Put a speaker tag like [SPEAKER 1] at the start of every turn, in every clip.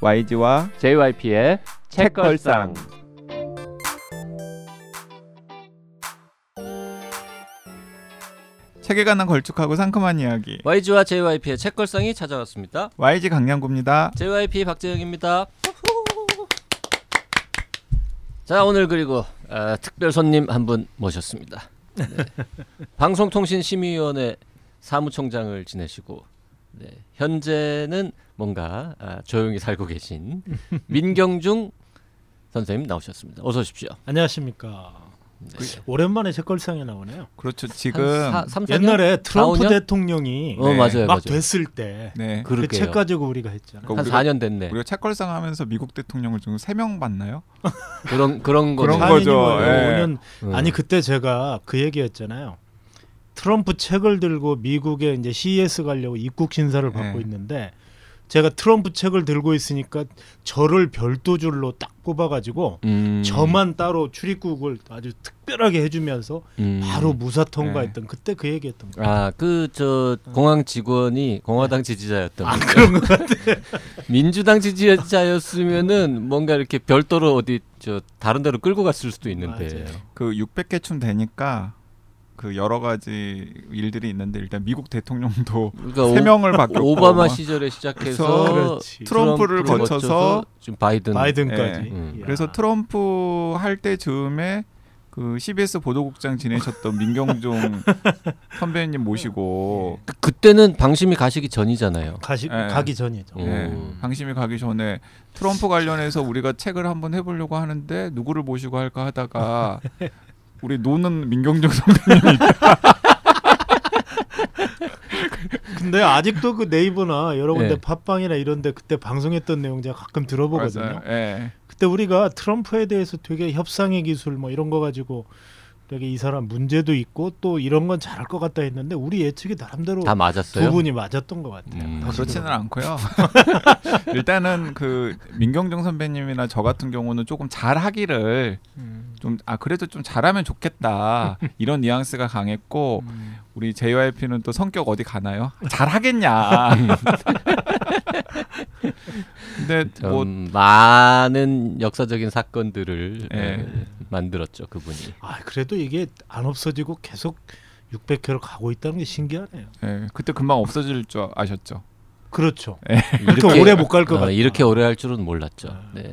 [SPEAKER 1] YG와
[SPEAKER 2] JYP의 책걸상.
[SPEAKER 1] 책에 관한 걸쭉하고 상큼한 이야기
[SPEAKER 2] YG와 JYP의 책걸상이 찾아왔습니다.
[SPEAKER 1] YG 강량구입니다.
[SPEAKER 2] JYP 박재영입니다. 자 오늘 그리고 어, 특별 손님 한 분 모셨습니다. 네. 방송통신심의위원회 사무총장을 지내시고 네. 현재는 뭔가 아, 조용히 살고 계신 민경중 선생님 나오셨습니다. 어서 오십시오.
[SPEAKER 3] 안녕하십니까.
[SPEAKER 2] 네.
[SPEAKER 3] 오랜만에 책걸상에 나오네요.
[SPEAKER 1] 그렇죠.
[SPEAKER 2] 한
[SPEAKER 1] 지금
[SPEAKER 2] 사, 3, 4년?
[SPEAKER 3] 옛날에 트럼프
[SPEAKER 2] 4, 5년?
[SPEAKER 3] 대통령이
[SPEAKER 2] 어
[SPEAKER 1] 네.
[SPEAKER 2] 맞아요,
[SPEAKER 3] 막
[SPEAKER 2] 맞아요.
[SPEAKER 3] 됐을 때
[SPEAKER 1] 네.
[SPEAKER 3] 그 가지고 우리가 했잖아요.
[SPEAKER 2] 그한
[SPEAKER 1] 우리가-
[SPEAKER 2] 4년 됐네.
[SPEAKER 1] 우리가 책걸상 하면서 미국 대통령을 지금 세명 봤나요?
[SPEAKER 2] 그런 그런 거
[SPEAKER 1] 그런
[SPEAKER 3] 사
[SPEAKER 1] 거죠.
[SPEAKER 3] 년이면
[SPEAKER 1] 예.
[SPEAKER 3] 5년
[SPEAKER 2] 음.
[SPEAKER 3] 아니 그때 제가 그 얘기했잖아요. 트럼프 책을 들고 미국에 이제 CES 가려고 입국 심사를 받고
[SPEAKER 1] 네.
[SPEAKER 3] 있는데 제가 트럼프 책을 들고 있으니까 저를 별도 줄로 딱 뽑아가지고
[SPEAKER 2] 음.
[SPEAKER 3] 저만 따로 출입국을 아주 특별하게 해주면서
[SPEAKER 2] 음.
[SPEAKER 3] 바로 무사 통과했던 그때 그 얘기했던 거예요.
[SPEAKER 2] 아그 저 공항 직원이 공화당 지지자였던
[SPEAKER 3] 아. 그런 거 같아.
[SPEAKER 2] 민주당 지지자였으면은 뭔가 이렇게 별도로 어디 저 다른 데로 끌고 갔을 수도 있는데
[SPEAKER 3] 맞아요.
[SPEAKER 1] 그 600개쯤 되니까 그 여러 가지 일들이 있는데 일단 미국 대통령도
[SPEAKER 2] 그러니까
[SPEAKER 1] 명을 바뀌었고
[SPEAKER 2] 오바마
[SPEAKER 1] 막
[SPEAKER 2] 시절에 시작해서
[SPEAKER 3] 그렇지.
[SPEAKER 1] 트럼프를 거쳐서
[SPEAKER 2] 지금 바이든
[SPEAKER 3] 바이든까지.
[SPEAKER 1] 예.
[SPEAKER 2] 음.
[SPEAKER 1] 그래서 트럼프 할 때 즈음에 그 CBS 보도국장 지내셨던 민경종 선배님 모시고
[SPEAKER 2] 그, 그때는 방심이 가시기 전이잖아요.
[SPEAKER 3] 가시,
[SPEAKER 1] 예.
[SPEAKER 3] 가기 전이죠.
[SPEAKER 2] 음.
[SPEAKER 1] 예, 방심이 가기 전에 트럼프 관련해서 우리가 책을 한번 해보려고 하는데 누구를 모시고 할까 하다가 우리 노는 민경종 선배님이
[SPEAKER 3] 근데 아직도 그 네이버나 여러 군데
[SPEAKER 2] 예.
[SPEAKER 3] 팟빵이나 이런데 그때 방송했던 내용 제가 가끔 들어보거든요.
[SPEAKER 1] 맞아요. 예.
[SPEAKER 3] 그때 우리가 트럼프에 대해서 되게 협상의 기술 뭐 이런 거 가지고 되게 이 사람 문제도 있고 또 이런 건 잘할 것 같다 했는데 우리 예측이 나름대로
[SPEAKER 2] 다 맞았어요.
[SPEAKER 3] 두 분이 맞았던 것 같아요.
[SPEAKER 2] 음.
[SPEAKER 1] 그렇지는. 않고요. 일단은 그 민경정 선배님이나 저 같은 경우는 조금 잘하기를
[SPEAKER 3] 음.
[SPEAKER 1] 좀아 그래도 좀 잘하면 좋겠다 이런 뉘앙스가 강했고
[SPEAKER 3] 음.
[SPEAKER 1] 우리 JYP는 또 성격 어디 가나요? 잘하겠냐. 근데 좀뭐
[SPEAKER 2] 많은 역사적인 사건들을
[SPEAKER 1] 예.
[SPEAKER 2] 예, 만들었죠 그분이.
[SPEAKER 3] 아 그래도 이게 안 없어지고 계속 600회로 가고 있다는 게 신기하네요.
[SPEAKER 1] 예, 그때 금방 없어질 줄 아셨죠.
[SPEAKER 3] 그렇죠.
[SPEAKER 2] 이렇게
[SPEAKER 3] 오래 못 갈것
[SPEAKER 2] 어,
[SPEAKER 3] 같다.
[SPEAKER 2] 이렇게 오래 할 줄은 몰랐죠.
[SPEAKER 3] 아.
[SPEAKER 2] 네.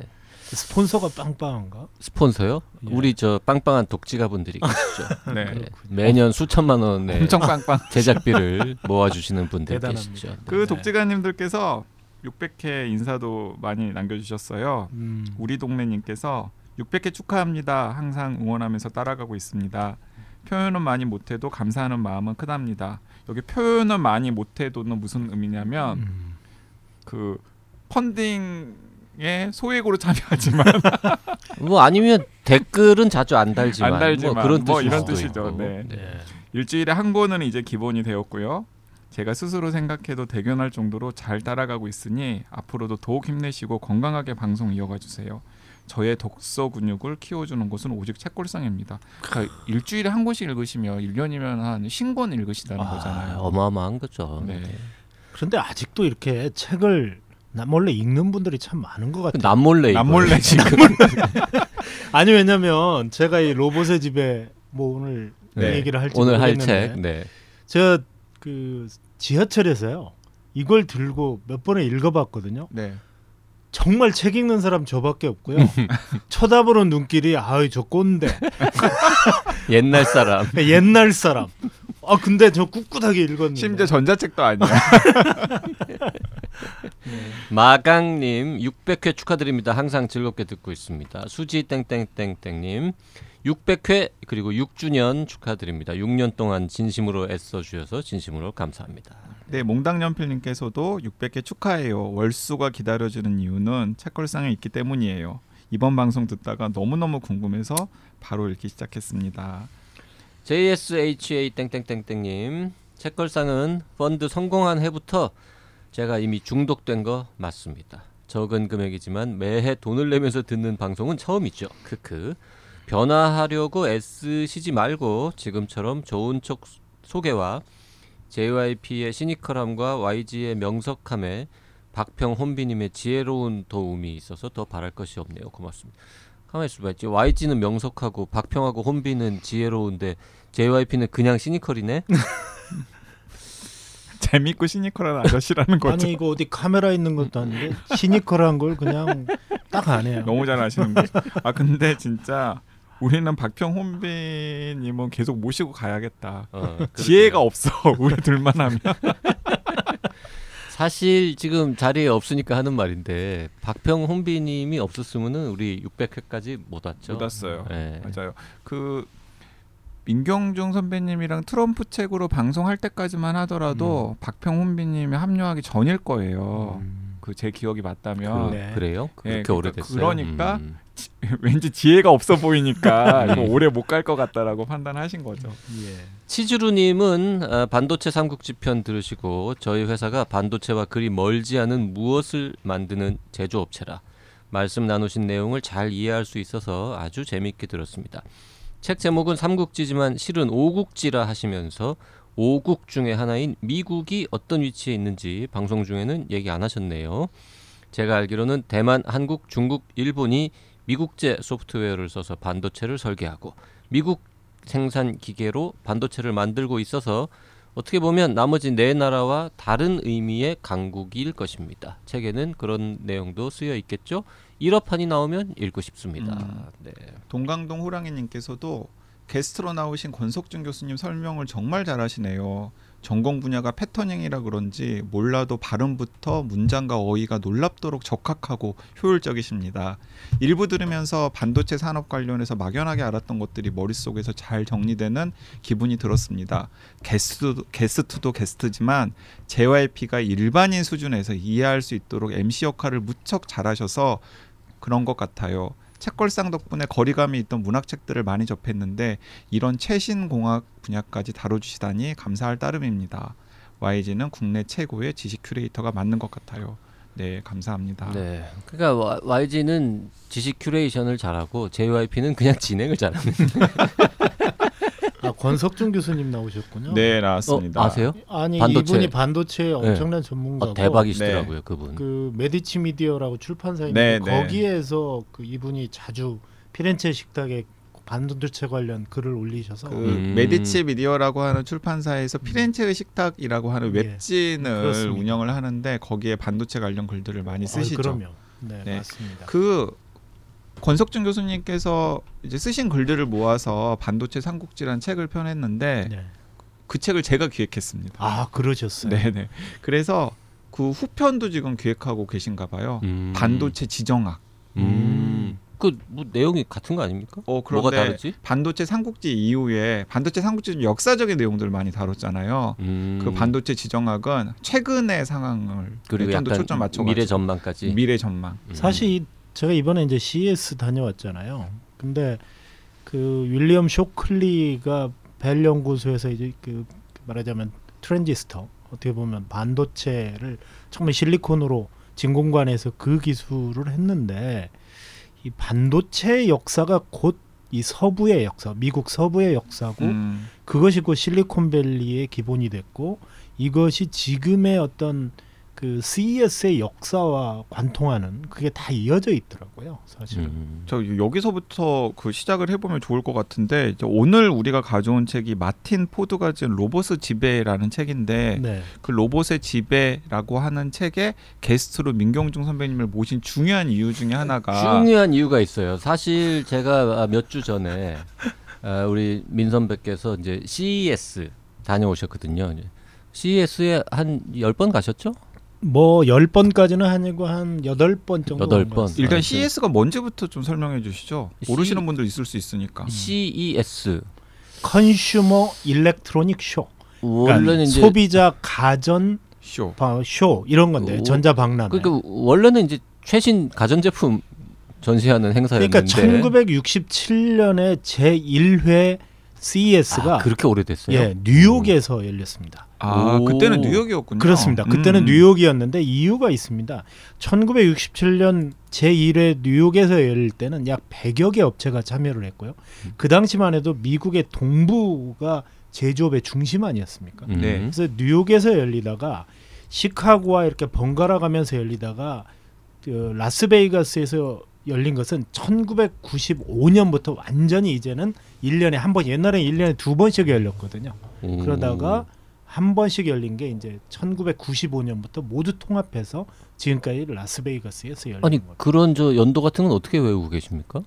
[SPEAKER 3] 스폰서가 빵빵한가?
[SPEAKER 2] 스폰서요?
[SPEAKER 3] 예.
[SPEAKER 2] 우리 저 빵빵한 독지가분들이 계시죠.
[SPEAKER 1] 네.
[SPEAKER 2] 네. 매년 수천만 원의
[SPEAKER 1] 엄청 빵빵.
[SPEAKER 2] 제작비를 모아주시는 분들. 계시죠.
[SPEAKER 1] 그 독지가님들께서 600회 인사도 많이 남겨주셨어요.
[SPEAKER 3] 음.
[SPEAKER 1] 우리 동네님께서 600회 축하합니다. 항상 응원하면서 따라가고 있습니다. 표현은 많이 못해도 감사하는 마음은 크답니다. 여기 표현은 많이 못해도는 무슨 의미냐면
[SPEAKER 3] 음.
[SPEAKER 1] 그 펀딩에 소액으로 참여하지만
[SPEAKER 2] 뭐 아니면 댓글은 자주 안 달지만,
[SPEAKER 1] 안 달지만
[SPEAKER 2] 뭐 그런
[SPEAKER 1] 뭐 이런 뜻이죠. 네.
[SPEAKER 3] 네.
[SPEAKER 1] 일주일에 한 권은 이제 기본이 되었고요. 제가 스스로 생각해도 대견할 정도로 잘 따라가고 있으니 앞으로도 더욱 힘내시고 건강하게 방송 이어가 주세요. 저의 독서 근육을 키워주는 곳은 오직 책골상입니다. 그러니까 일주일에 한 권씩 읽으시면 1년이면 한 신권 읽으시다는
[SPEAKER 3] 아,
[SPEAKER 1] 거잖아요.
[SPEAKER 2] 어마어마한 거죠.
[SPEAKER 1] 네.
[SPEAKER 3] 그런데 아직도 이렇게 책을 남몰래 읽는 분들이 참 많은 것 같아요.
[SPEAKER 2] 남몰래.
[SPEAKER 1] 남몰래 지금
[SPEAKER 3] 아니 왜냐면 제가 이 로봇의 집에 뭐 오늘
[SPEAKER 2] 네.
[SPEAKER 3] 얘기를 할지
[SPEAKER 2] 오늘 할
[SPEAKER 3] 모르겠는데
[SPEAKER 2] 책. 네.
[SPEAKER 3] 제가 그 지하철에서요 이걸 들고 몇 번을 읽어봤거든요.
[SPEAKER 1] 네.
[SPEAKER 3] 정말 책 읽는 사람 저밖에 없고요. 쳐다보는 눈길이 아유 저 꼰대
[SPEAKER 2] 옛날 사람.
[SPEAKER 3] 옛날 사람. 아 근데 저 꿋꿋하게 읽었는데.
[SPEAKER 1] 심지어 전자책도 아니야.
[SPEAKER 2] 마강님 600회 축하드립니다. 항상 즐겁게 듣고 있습니다. 수지 땡땡땡땡님 600회 그리고 6주년 축하드립니다. 6년 동안 진심으로 애써 주셔서 진심으로 감사합니다.
[SPEAKER 1] 네, 몽당연필님께서도 600회 축하해요. 월수가 기다려지는 이유는 책걸상에 있기 때문이에요. 이번 방송 듣다가 너무너무 궁금해서 바로 읽기 시작했습니다.
[SPEAKER 2] JSHA 땡땡땡땡님 책걸상은 펀드 성공한 해부터 제가 이미 중독된 거 맞습니다. 적은 금액이지만 매해 돈을 내면서 듣는 방송은 처음이죠. 크크. 변화하려고 애쓰시지 말고 지금처럼 좋은 쪽 소개와 JYP의 시니컬함과 YG의 명석함에 박평 혼비님의 지혜로운 도움이 있어서 더 바랄 것이 없네요. 고맙습니다. 가만히 있어봐. 이제 YG는 명석하고 박평하고 혼비는 지혜로운데 JYP는 그냥 시니컬이네.
[SPEAKER 1] 재밌고 시니컬한 아저씨라는 거죠.
[SPEAKER 3] 아니 이거 어디 카메라 있는 것도 아닌데 시니컬한 걸 그냥 딱 안 해요.
[SPEAKER 1] 너무 잘 아시는 거죠. 아 근데 진짜 우리는 박평 혼비님은 계속 모시고 가야겠다.
[SPEAKER 2] 어,
[SPEAKER 1] 지혜가. 없어. 우리 둘만 하면.
[SPEAKER 2] 사실 지금 자리에 없으니까 하는 말인데 박평 혼비님이 없었으면은 우리 600회까지 못 왔죠.
[SPEAKER 1] 못 왔어요.
[SPEAKER 2] 네.
[SPEAKER 1] 맞아요. 그 민경중 선배님이랑 트럼프 책으로 방송할 때까지만 하더라도 박평 혼비님이 합류하기 전일 거예요.
[SPEAKER 3] 음.
[SPEAKER 1] 그 제 기억이 맞다면
[SPEAKER 3] 네.
[SPEAKER 2] 그래요? 그렇게
[SPEAKER 1] 예, 그러니까
[SPEAKER 2] 오래됐어요.
[SPEAKER 1] 그러니까
[SPEAKER 2] 음.
[SPEAKER 1] 왠지 지혜가 없어 보이니까
[SPEAKER 2] 음.
[SPEAKER 1] 이거 오래 못 갈 것 같다라고 판단하신 거죠.
[SPEAKER 3] 예.
[SPEAKER 2] 치즈루님은 어, 반도체 삼국지편 들으시고 저희 회사가 반도체와 그리 멀지 않은 무엇을 만드는 제조업체라 말씀 나누신 내용을 잘 이해할 수 있어서 아주 재미있게 들었습니다. 책 제목은 삼국지지만 실은 오국지라 하시면서 오국 중에 하나인 미국이 어떤 위치에 있는지 방송 중에는 얘기 안 하셨네요. 제가 알기로는 대만, 한국, 중국, 일본이 미국제 소프트웨어를 써서 반도체를 설계하고 미국 생산 기계로 반도체를 만들고 있어서 어떻게 보면 나머지 네 나라와 다른 의미의 강국일 것입니다. 책에는 그런 내용도 쓰여 있겠죠. 1화판이 나오면 읽고 싶습니다.
[SPEAKER 1] 음.
[SPEAKER 2] 네.
[SPEAKER 1] 동강동 호랑이님께서도 게스트로 나오신 권석준 교수님 설명을 정말 잘하시네요. 전공 분야가 패터닝이라 그런지 몰라도 발음부터 문장과 어휘가 놀랍도록 적합하고 효율적이십니다. 일부 들으면서 반도체 산업 관련해서 막연하게 알았던 것들이 머릿속에서 잘 정리되는 기분이 들었습니다. 게스트도, 게스트도 게스트지만 JYP가 일반인 수준에서 이해할 수 있도록 MC 역할을 무척 잘하셔서 그런 것 같아요. 책걸상 덕분에 거리감이 있던 문학책들을 많이 접했는데 이런 최신 공학 분야까지 다뤄주시다니 감사할 따름입니다. YG는 국내 최고의 지식 큐레이터가 맞는 것 같아요. 네, 감사합니다.
[SPEAKER 2] 네. 그러니까 YG는 지식 큐레이션을 잘하고 JYP는 그냥 진행을 잘하는.
[SPEAKER 3] 아 권석준 교수님 나오셨군요.
[SPEAKER 1] 네,
[SPEAKER 2] 어,
[SPEAKER 1] 나왔습니다.
[SPEAKER 2] 아세요?
[SPEAKER 3] 아니
[SPEAKER 2] 반도체.
[SPEAKER 3] 이분이 반도체 엄청난 전문가고
[SPEAKER 2] 어, 대박이시더라고요, 그분.
[SPEAKER 3] 그 메디치 미디어라고 출판사인데
[SPEAKER 1] 네, 네.
[SPEAKER 3] 거기에서 그 이분이 자주 피렌체 식탁에 반도체 관련 글을 올리셔서
[SPEAKER 1] 그
[SPEAKER 2] 음.
[SPEAKER 1] 메디치 미디어라고 하는 출판사에서 피렌체의 식탁이라고 하는
[SPEAKER 3] 예,
[SPEAKER 1] 웹진을
[SPEAKER 3] 그렇습니다.
[SPEAKER 1] 운영을 하는데 거기에 반도체 관련 글들을 많이
[SPEAKER 3] 어,
[SPEAKER 1] 쓰시죠.
[SPEAKER 3] 그럼요. 네,
[SPEAKER 1] 네.
[SPEAKER 3] 맞습니다.
[SPEAKER 1] 그 권석준 교수님께서 이제 쓰신 글들을 모아서 반도체 삼국지라는 책을 펴냈는데
[SPEAKER 3] 네.
[SPEAKER 1] 그 책을 제가 기획했습니다.
[SPEAKER 3] 아 그러셨어요.
[SPEAKER 1] 네네. 그래서 그 후편도 지금 기획하고 계신가 봐요.
[SPEAKER 2] 음.
[SPEAKER 1] 반도체 지정학.
[SPEAKER 2] 음. 그뭐 내용이 같은 거 아닙니까?
[SPEAKER 1] 어
[SPEAKER 2] 뭐가
[SPEAKER 1] 그런데
[SPEAKER 2] 다르지?
[SPEAKER 1] 반도체 삼국지 이후에 반도체 삼국지 중 역사적인 내용들을 많이 다뤘잖아요.
[SPEAKER 2] 음.
[SPEAKER 1] 그 반도체 지정학은 최근의 상황을
[SPEAKER 2] 그리고
[SPEAKER 1] 좀더
[SPEAKER 2] 약간
[SPEAKER 1] 초점 맞춰
[SPEAKER 2] 미래 전망까지.
[SPEAKER 1] 미래 전망.
[SPEAKER 2] 음.
[SPEAKER 3] 사실 이- 제가 이번에 이제 CES 다녀왔잖아요. 근데 그 윌리엄 쇼클리가 벨 연구소에서 이제 그 말하자면 트랜지스터 어떻게 보면 반도체를 처음에 실리콘으로 진공관에서 그 기술을 했는데 이 반도체 역사가 곧 이 서부의 역사, 미국 서부의 역사고
[SPEAKER 1] 음,
[SPEAKER 3] 그것이 곧 실리콘밸리의 기본이 됐고 이것이 지금의 어떤 그 CES의 역사와 관통하는 그게 다 이어져 있더라고요, 사실은.
[SPEAKER 2] 음.
[SPEAKER 1] 저 여기서부터 그 시작을 해보면 좋을 것 같은데 오늘 우리가 가져온 책이 마틴 포드가 지은 로봇의 지배라는 책인데
[SPEAKER 3] 네.
[SPEAKER 1] 그 로봇의 지배라고 하는 책에 게스트로 민경중 선배님을 모신 중요한 이유 중에 하나가
[SPEAKER 2] 중요한 이유가 있어요. 사실 제가 몇 주 전에 아, 우리 민 선배께서 이제 CES 다녀오셨거든요. CES에 한 열 번 가셨죠?
[SPEAKER 3] 뭐열 번까지는 아니고 한 여덟 번 정도.
[SPEAKER 2] 여덟
[SPEAKER 3] 간것
[SPEAKER 2] 번.
[SPEAKER 3] 같습니다.
[SPEAKER 1] 일단
[SPEAKER 2] 아,
[SPEAKER 1] CES가 뭔지부터 좀 설명해 주시죠.
[SPEAKER 2] C-
[SPEAKER 1] 모르시는 분들 있을 수 있으니까.
[SPEAKER 2] CES
[SPEAKER 3] Consumer Electronic Show.
[SPEAKER 2] 원래는 이제
[SPEAKER 3] 소비자 가전
[SPEAKER 1] 쇼.
[SPEAKER 3] 바- 쇼 이런 건데
[SPEAKER 2] 오.
[SPEAKER 3] 전자 박람회.
[SPEAKER 2] 그러니까 원래는 이제 최신 가전 제품 전시하는 행사였는데
[SPEAKER 3] 그러니까 1967년에 제 1회 CES가
[SPEAKER 2] 아, 그렇게 오래됐어요.
[SPEAKER 3] 예, 뉴욕에서 열렸습니다.
[SPEAKER 1] 아
[SPEAKER 2] 오.
[SPEAKER 1] 그때는 뉴욕이었군요.
[SPEAKER 3] 그렇습니다. 그때는
[SPEAKER 1] 음.
[SPEAKER 3] 뉴욕이었는데 이유가 있습니다. 1967년 제1회 뉴욕에서 열릴 때는 약 100여 개 업체가 참여를 했고요. 그 당시만 해도 미국의 동부가 제조업의 중심 아니었습니까?
[SPEAKER 2] 음.
[SPEAKER 1] 네.
[SPEAKER 3] 그래서 뉴욕에서 열리다가 시카고와 이렇게 번갈아 가면서 열리다가 그 라스베이거스에서 열린 것은 1995년부터 완전히 이제는 1년에 한 번 옛날에 1년에 두 번씩 열렸거든요.
[SPEAKER 2] 오.
[SPEAKER 3] 그러다가 한 번씩 열린 게 이제 1995년부터 모두 통합해서 지금까지 라스베이거스에서 열린
[SPEAKER 2] 아니
[SPEAKER 3] 거예요.
[SPEAKER 2] 그런 저 연도 같은 건 어떻게 외우고 계십니까?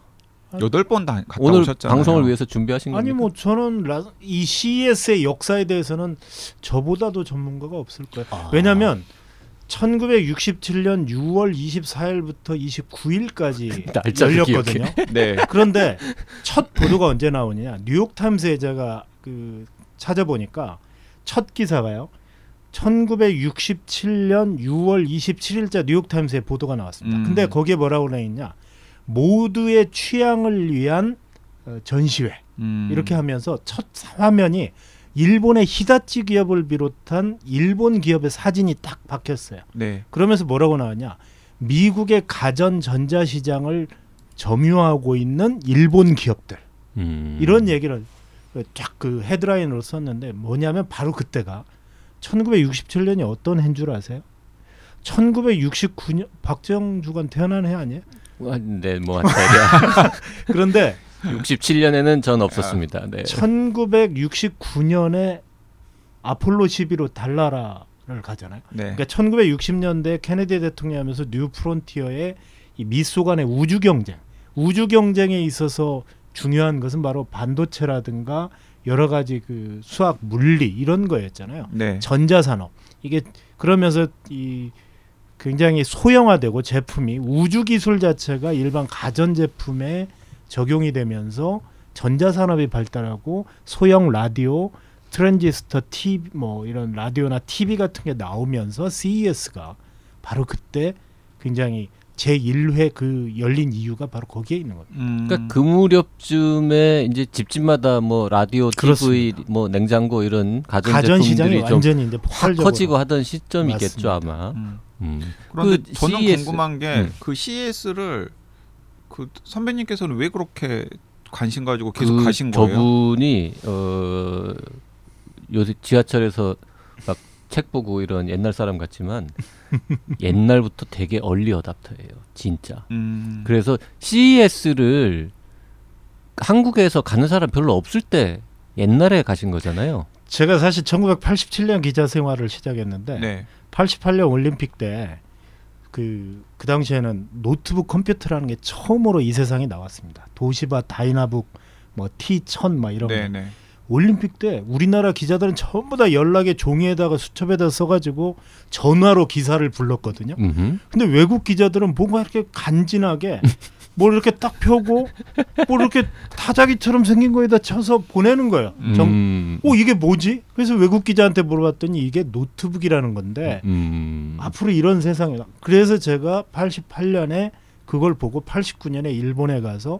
[SPEAKER 1] 여덟 번 다 갔다
[SPEAKER 2] 오늘
[SPEAKER 1] 오셨잖아요.
[SPEAKER 2] 방송을 위해서 준비하신
[SPEAKER 3] 아니
[SPEAKER 2] 겁니까?
[SPEAKER 3] 뭐 저는 라, 이 CES의 역사에 대해서는 저보다도 전문가가 없을 거예요.
[SPEAKER 2] 아.
[SPEAKER 3] 왜냐하면 1967년 6월 24일부터 29일까지
[SPEAKER 2] 날짜를
[SPEAKER 3] 열렸거든요.
[SPEAKER 1] 네.
[SPEAKER 3] 그런데 첫 보도가 언제 나오느냐? 뉴욕 타임스에 제가 그 찾아보니까 첫 기사가요. 1967년 6월 27일자 뉴욕 타임스에 보도가 나왔습니다.
[SPEAKER 1] 음.
[SPEAKER 3] 근데 거기에 뭐라고 나 있냐? 모두의 취향을 위한 어, 전시회.
[SPEAKER 1] 음.
[SPEAKER 3] 이렇게 하면서 첫 화면이 일본의 히다치 기업을 비롯한 일본 기업의 사진이 딱 박혔어요.
[SPEAKER 1] 네.
[SPEAKER 3] 그러면서 뭐라고 나왔냐? 미국의 가전 전자 시장을 점유하고 있는 일본 기업들
[SPEAKER 2] 음.
[SPEAKER 3] 이런 얘기를 쫙 그 헤드라인으로 썼는데 뭐냐면 바로 그때가 1967년이 어떤 해인 줄 아세요? 1969년 박정 주간 태어난 해 아니에요?
[SPEAKER 2] 아, 네, 뭐 대략
[SPEAKER 3] 그런데
[SPEAKER 2] 67년에는 전 없었습니다. 네.
[SPEAKER 3] 1969년에 아폴로 11호 달나라를 가잖아요.
[SPEAKER 1] 네.
[SPEAKER 3] 그러니까 1960년대 케네디 대통령이 하면서 New Frontier의 이 미소 간의 우주 경쟁, 우주 경쟁에 있어서 중요한 것은 바로 반도체라든가 여러 가지 그 수학, 물리 이런 거였잖아요.
[SPEAKER 1] 네.
[SPEAKER 3] 전자산업 이게 그러면서 이 굉장히 소형화되고 제품이 우주 기술 자체가 일반 가전 제품에 적용이 되면서 전자산업이 발달하고 소형 라디오, 트랜지스터, TV 뭐 이런 라디오나 TV 같은 게 나오면서 CES가 바로 그때 굉장히 제 1회 그 열린 이유가 바로 거기에 있는 겁니다.
[SPEAKER 1] 음.
[SPEAKER 2] 그러니까 그 무렵쯤에 이제 집집마다 뭐 라디오, TV,
[SPEAKER 3] 그렇습니다.
[SPEAKER 2] 뭐 냉장고 이런 가전,
[SPEAKER 3] 가전 시장이
[SPEAKER 2] 제품들이 좀
[SPEAKER 3] 완전히 이제
[SPEAKER 2] 커지고 하던 시점이겠죠
[SPEAKER 3] 맞습니다.
[SPEAKER 2] 아마.
[SPEAKER 1] 음.
[SPEAKER 2] 음.
[SPEAKER 1] 그런데
[SPEAKER 2] 그
[SPEAKER 1] 저는
[SPEAKER 2] CES
[SPEAKER 1] 궁금한 게
[SPEAKER 2] 음.
[SPEAKER 1] 그 CES를 그 선배님께서는 왜 그렇게 관심 가지고 계속
[SPEAKER 2] 그
[SPEAKER 1] 가신 거예요?
[SPEAKER 2] 저분이 어 요새 지하철에서 막 책 보고 이런 옛날 사람 같지만 옛날부터 되게 얼리 어답터예요, 진짜.
[SPEAKER 1] 음.
[SPEAKER 2] 그래서 CES를 한국에서 가는 사람 별로 없을 때 옛날에 가신 거잖아요.
[SPEAKER 3] 제가 사실 1987년 기자 생활을 시작했는데
[SPEAKER 1] 네.
[SPEAKER 3] 88년 올림픽 때 그 그 당시에는 노트북 컴퓨터라는 게 처음으로 이 세상에 나왔습니다. 도시바 다이나북 뭐 T1000 막 이런
[SPEAKER 1] 네,
[SPEAKER 3] 거.
[SPEAKER 1] 네.
[SPEAKER 3] 올림픽 때 우리나라 기자들은 전부 다 연락에 종이에다가 수첩에다 써가지고 전화로 기사를 불렀거든요.
[SPEAKER 2] 음흠.
[SPEAKER 3] 근데 외국 기자들은 뭔가 이렇게 간지나게 뭘 이렇게 딱 펴고 뭘 이렇게 타자기처럼 생긴 거에다 쳐서 보내는 거예요. 정,
[SPEAKER 2] 음.
[SPEAKER 3] 어 이게 뭐지? 그래서 외국 기자한테 물어봤더니 이게 노트북이라는 건데
[SPEAKER 2] 음.
[SPEAKER 3] 앞으로 이런 세상이 그래서 제가 88년에 그걸 보고 89년에 일본에 가서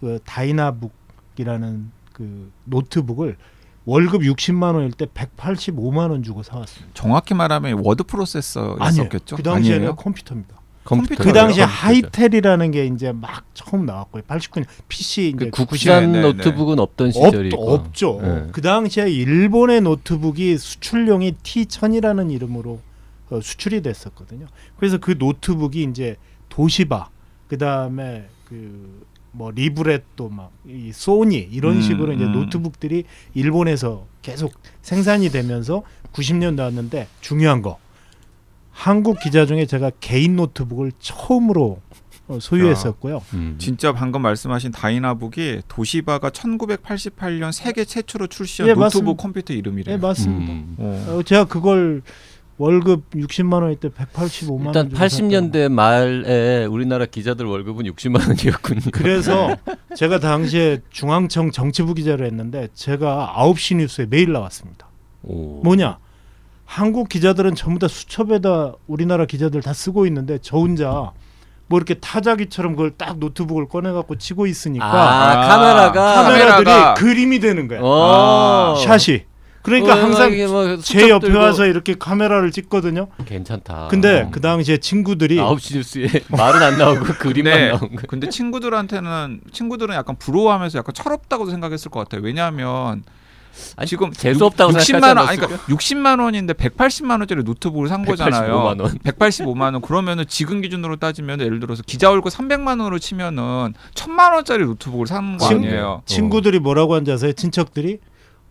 [SPEAKER 3] 그 다이나북이라는 그 노트북을 월급 60만 원일 때 185만 원 주고 사왔습니다.
[SPEAKER 1] 정확히 말하면 워드 프로세서였었겠죠?
[SPEAKER 3] 그 당시에는
[SPEAKER 1] 아니에요?
[SPEAKER 3] 컴퓨터입니다.
[SPEAKER 2] 컴퓨터.
[SPEAKER 3] 그 당시에. 하이텔이라는 게 이제 막 처음 나왔고요. 89년 PC 이제 그90
[SPEAKER 2] 국산
[SPEAKER 1] 네, 네,
[SPEAKER 2] 노트북은 없던
[SPEAKER 3] 없,
[SPEAKER 2] 시절이고.
[SPEAKER 3] 없죠.
[SPEAKER 2] 네.
[SPEAKER 3] 그 당시에 일본의 노트북이 수출용이 T1000이라는 이름으로 어, 수출이 됐었거든요. 그래서 그 노트북이 이제 도시바 그다음에 그 뭐 리브레또 막 이 소니 이런
[SPEAKER 1] 음,
[SPEAKER 3] 식으로 이제
[SPEAKER 1] 음.
[SPEAKER 3] 노트북들이 일본에서 계속 생산이 되면서 90년 나왔는데 중요한 거 한국 기자 중에 제가 개인 노트북을 처음으로 어, 소유했었고요.
[SPEAKER 2] 음.
[SPEAKER 1] 진짜 방금 말씀하신 다이나북이 도시바가 1988년 세계 최초로 출시한
[SPEAKER 3] 예,
[SPEAKER 1] 노트북
[SPEAKER 3] 맞습니다.
[SPEAKER 1] 컴퓨터 이름이래요.
[SPEAKER 3] 네 맞습니다.
[SPEAKER 2] 음.
[SPEAKER 1] 어.
[SPEAKER 3] 어, 제가 그걸 월급 60만 원일 때 185만 원
[SPEAKER 2] 일단
[SPEAKER 3] 주고 샀다고.
[SPEAKER 2] 80년대 말에 우리나라 기자들 월급은 60만 원이었군요.
[SPEAKER 3] 그래서 제가 당시에 중앙청 정치부 기자를 했는데 제가 9시 뉴스에 매일 나왔습니다.
[SPEAKER 2] 오.
[SPEAKER 3] 뭐냐? 한국 기자들은 전부 다 수첩에다 우리나라 기자들 다 쓰고 있는데 저 혼자 뭐 이렇게 타자기처럼 그걸 딱 노트북을 꺼내 갖고 치고 있으니까
[SPEAKER 2] 아,
[SPEAKER 1] 아,
[SPEAKER 2] 카메라가
[SPEAKER 3] 카메라들이
[SPEAKER 1] 카메라가-
[SPEAKER 3] 그림이 되는 거야.
[SPEAKER 2] 어.
[SPEAKER 3] 샷이. 그러니까
[SPEAKER 2] 어,
[SPEAKER 3] 항상
[SPEAKER 2] 뭐
[SPEAKER 3] 제 옆에
[SPEAKER 2] 들고
[SPEAKER 3] 와서 이렇게 카메라를 찍거든요.
[SPEAKER 2] 괜찮다.
[SPEAKER 3] 근데
[SPEAKER 2] 어.
[SPEAKER 3] 그 당시에 친구들이
[SPEAKER 2] 9시 뉴스에 말은 안 나오고 그림만
[SPEAKER 1] 네.
[SPEAKER 2] 나온 거.
[SPEAKER 1] 근데 친구들한테는 친구들은 약간 부러워하면서 약간 철없다고 생각했을 것 같아요. 왜냐하면
[SPEAKER 2] 아니,
[SPEAKER 1] 지금
[SPEAKER 2] 재수 없다고
[SPEAKER 1] 60만
[SPEAKER 2] 생각하지
[SPEAKER 1] 원, 아니? 그러니까 60만 원인데 180만 원짜리 노트북을 산 거잖아요.
[SPEAKER 2] 185만 원.
[SPEAKER 1] 185만 원. 그러면은 지금 기준으로 따지면 예를 들어서 기자 월급 300만 원으로 치면은 1000만 원짜리 노트북을 사는 거
[SPEAKER 3] 친-
[SPEAKER 1] 아니에요.
[SPEAKER 3] 친구들이 뭐라고 한지 아세요? 친척들이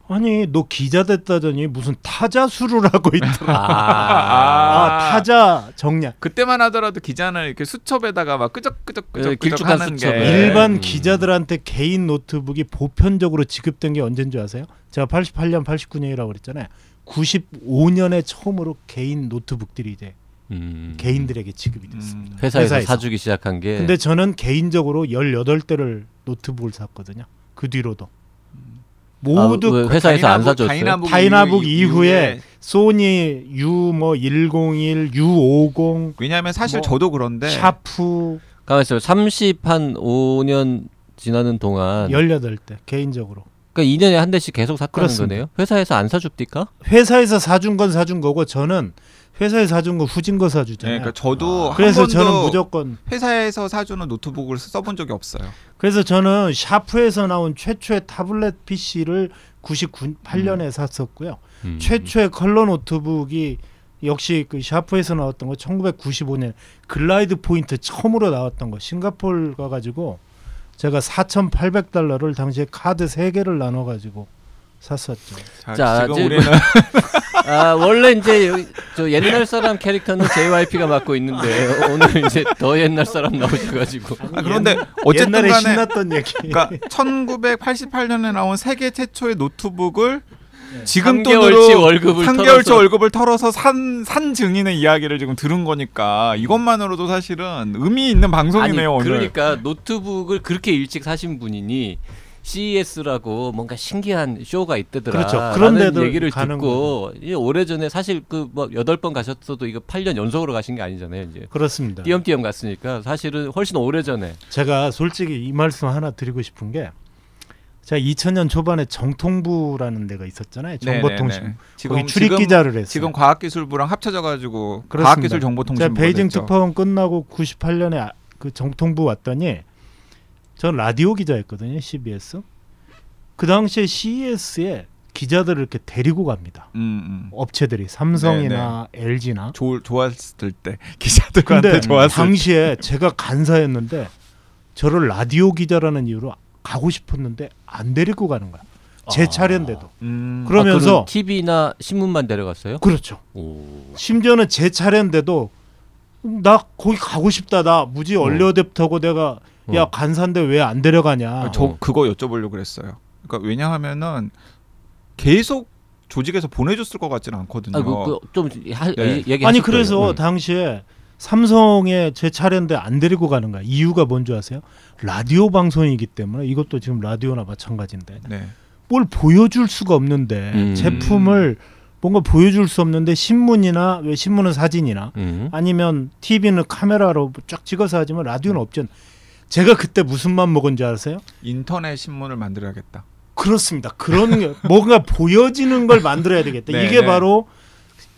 [SPEAKER 3] 아니 너 기자 됐다더니 무슨 타자수를 하고 있더라. 아,
[SPEAKER 1] 아.
[SPEAKER 3] 타자 정략.
[SPEAKER 1] 그때만 하더라도 기자는 이렇게 수첩에다가 막 끄적끄적
[SPEAKER 2] 네,
[SPEAKER 1] 끄적
[SPEAKER 2] 길쭉한
[SPEAKER 1] 하는 게
[SPEAKER 2] 수첩에.
[SPEAKER 3] 일반
[SPEAKER 2] 음.
[SPEAKER 3] 기자들한테 개인 노트북이 보편적으로 지급된 게 언제인 줄 아세요? 제가 88년, 89년이라고 그랬잖아요. 95년에 처음으로 개인 노트북들이 이제
[SPEAKER 2] 음.
[SPEAKER 3] 개인들에게 지급이 됐어요.
[SPEAKER 1] 음.
[SPEAKER 2] 회사에서,
[SPEAKER 3] 회사에서.
[SPEAKER 2] 사주기 시작한 게
[SPEAKER 3] 근데 저는 개인적으로 18대를 노트북을 샀거든요. 그 뒤로도. 모두
[SPEAKER 2] 아, 왜 회사에서 안
[SPEAKER 1] 다이나북-
[SPEAKER 2] 사줬어요?
[SPEAKER 1] 다이나북,
[SPEAKER 3] 다이나북
[SPEAKER 1] 이후-
[SPEAKER 3] 이후에 소니 U 뭐 101, U50,
[SPEAKER 1] 왜냐하면 사실
[SPEAKER 3] 뭐
[SPEAKER 1] 저도 그런데
[SPEAKER 3] 샤프
[SPEAKER 2] 가만 있어요. 30한 5년 지나는 동안
[SPEAKER 3] 18대 개인적으로.
[SPEAKER 2] 그러니까 2년에 한 대씩 계속 샀다는
[SPEAKER 3] 그렇습니다.
[SPEAKER 2] 거네요. 회사에서 안 사줍니까?
[SPEAKER 3] 회사에서 사준 건 사준 거고 저는 회사에 사준 거 후진 거
[SPEAKER 1] 네,
[SPEAKER 3] 사주잖아요.
[SPEAKER 1] 그러니까 저도 한
[SPEAKER 3] 그래서
[SPEAKER 1] 번도
[SPEAKER 3] 저는 무조건
[SPEAKER 1] 회사에서 사주는 노트북을 써본 적이 없어요.
[SPEAKER 3] 그래서 저는 샤프에서 나온 최초의 타블렛 PC를 98년에 샀었고요.
[SPEAKER 2] 음.
[SPEAKER 3] 최초의 컬러 노트북이 역시 그 샤프에서 나왔던 거 1995년 Glide Point 처음으로 나왔던 거 싱가포르 가가지고 제가 4,800달러를 당시에 카드 3개를 나눠가지고 샀었죠.
[SPEAKER 1] 자,
[SPEAKER 2] 자,
[SPEAKER 1] 지금 우리는
[SPEAKER 2] 아 원래 이제 저 옛날 사람 캐릭터는 JYP가 맡고 있는데 오늘 이제 더 옛날 사람 나오셔가지고
[SPEAKER 1] 아, 그런데 어쨌든
[SPEAKER 3] 옛날에
[SPEAKER 1] 간에
[SPEAKER 3] 신났던 얘기.
[SPEAKER 1] 그러니까 1988년에 나온 세계 최초의 노트북을 지금
[SPEAKER 2] 3개월치
[SPEAKER 1] 돈으로
[SPEAKER 2] 월급을
[SPEAKER 1] 3개월치
[SPEAKER 2] 털어서
[SPEAKER 1] 월급을 털어서 산, 산 증인의 이야기를 지금 들은 거니까 이것만으로도 사실은 의미 있는 방송이네요
[SPEAKER 2] 아니
[SPEAKER 1] 오늘.
[SPEAKER 2] 그러니까 노트북을 그렇게 일찍 사신 분이니 CES라고 뭔가 신기한 쇼가 있다더라.
[SPEAKER 3] 그렇죠.
[SPEAKER 2] 라는
[SPEAKER 3] 그런 데도
[SPEAKER 2] 얘기를
[SPEAKER 3] 가는
[SPEAKER 2] 듣고 이 오래 전에 사실 그뭐 여덟 번 가셨어도 이거 8년 연속으로 가신 게 아니잖아요. 이제
[SPEAKER 3] 그렇습니다.
[SPEAKER 2] 띄엄띄엄 갔으니까 사실은 훨씬 오래 전에
[SPEAKER 3] 제가 솔직히 이 말씀 하나 드리고 싶은 게 제가 2000년 초반에 정통부라는 데가 있었잖아요. 정보통신.
[SPEAKER 1] 네네네.
[SPEAKER 3] 거기 출입 기자를 했어요.
[SPEAKER 1] 지금 과학기술부랑 합쳐져 가지고. 과학기술 정보통신부
[SPEAKER 3] 제가 베이징. 특파원 끝나고 98년에 아- 그 정통부 왔더니 전 라디오 기자였거든요. CBS. 그 당시에 CES에 기자들을 이렇게 데리고 갑니다.
[SPEAKER 1] 음, 음.
[SPEAKER 3] 업체들이 삼성이나 LG나.
[SPEAKER 1] 좋 좋았을 때 기자들한테 좋았을 때.
[SPEAKER 3] 당시에 제가 간사였는데 저를 라디오 기자라는 이유로 가고 싶었는데 안 데리고 가는 거야. 제
[SPEAKER 2] 아.
[SPEAKER 3] 차례인데도.
[SPEAKER 1] 음.
[SPEAKER 3] 그러면서
[SPEAKER 2] 아, TV나 신문만 데려갔어요.
[SPEAKER 3] 그렇죠.
[SPEAKER 2] 오.
[SPEAKER 3] 심지어는 제 차례인데도 나 거기 가고 싶다. 나 무지 얼리어댑터고 내가 야
[SPEAKER 2] 어.
[SPEAKER 3] 간사인데 왜 안 데려가냐.
[SPEAKER 1] 아, 저 그거 여쭤보려고 그랬어요. 그러니까 왜냐하면은 계속 조직에서 보내줬을 것 같지는 않거든요.
[SPEAKER 2] 아, 그, 그, 좀 하,
[SPEAKER 1] 네.
[SPEAKER 2] 얘기
[SPEAKER 3] 아니 그래서 당시에 삼성에 제 차례인데 안 데리고 가는 거야. 이유가 뭔지 아세요? 라디오 방송이기 때문에 이것도 지금 라디오나 마찬가지인데
[SPEAKER 1] 네.
[SPEAKER 3] 뭘 보여줄 수가 없는데
[SPEAKER 2] 음.
[SPEAKER 3] 제품을 뭔가 보여줄 수 없는데 신문이나 왜 신문은 사진이나
[SPEAKER 2] 음.
[SPEAKER 3] 아니면 TV는 카메라로 쫙 찍어서 하지만 라디오는 없잖아. 제가 그때 무슨 맘 먹은지 아세요?
[SPEAKER 1] 인터넷 신문을 만들어야겠다.
[SPEAKER 3] 그렇습니다. 그런 게 뭔가 보여지는 걸 만들어야 되겠다.
[SPEAKER 1] 네,
[SPEAKER 3] 이게
[SPEAKER 1] 네.
[SPEAKER 3] 바로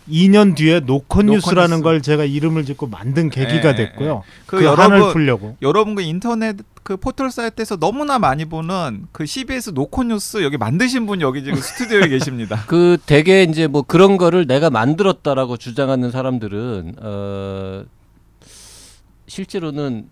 [SPEAKER 3] 2년 뒤에 노컷뉴스라는
[SPEAKER 1] 노컷뉴스.
[SPEAKER 3] 걸 제가 이름을 짓고 만든 계기가
[SPEAKER 1] 네,
[SPEAKER 3] 됐고요.
[SPEAKER 1] 그
[SPEAKER 3] 그,
[SPEAKER 1] 여러분
[SPEAKER 3] 한을 풀려고.
[SPEAKER 1] 여러분 그 인터넷 그 포털 사이트에서 너무나 많이 보는 그 CBS 노컷뉴스 여기 만드신 분 여기 지금 스튜디오에 계십니다.
[SPEAKER 2] 그 대개 이제 뭐 그런 거를 내가 만들었다라고 주장하는 사람들은 어 실제로는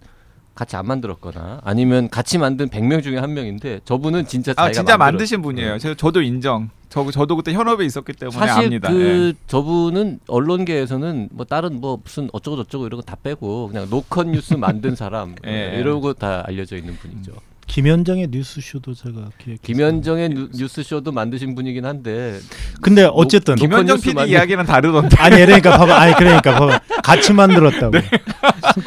[SPEAKER 2] 같이 안 만들었거나 아니면 같이 만든 100명 중에 한 명인데 저분은 진짜
[SPEAKER 1] 아 진짜 만드신 분이에요. 제가 저도 인정. 저 저도 그때 현업에 있었기 때문에
[SPEAKER 2] 사실
[SPEAKER 1] 압니다. 예.
[SPEAKER 2] 그 저분은 언론계에서는 뭐 다른 뭐 무슨 어쩌고 저쩌고 이런 거 다 빼고 그냥 노컷 뉴스 만든 사람
[SPEAKER 1] 예.
[SPEAKER 2] 이러고 다 알려져 있는 분이죠.
[SPEAKER 3] 김현정의 뉴스쇼도 제가 기획.
[SPEAKER 2] 김현정의 뉴, 뉴스쇼도 만드신 분이긴 한데
[SPEAKER 3] 근데 어쨌든
[SPEAKER 2] 김-
[SPEAKER 1] 김현정 PD
[SPEAKER 2] 만들-
[SPEAKER 1] 이야기는 다르던데.
[SPEAKER 3] 아니 그러니까 봐봐. 아니 그러니까 봐봐. 같이 만들었다고.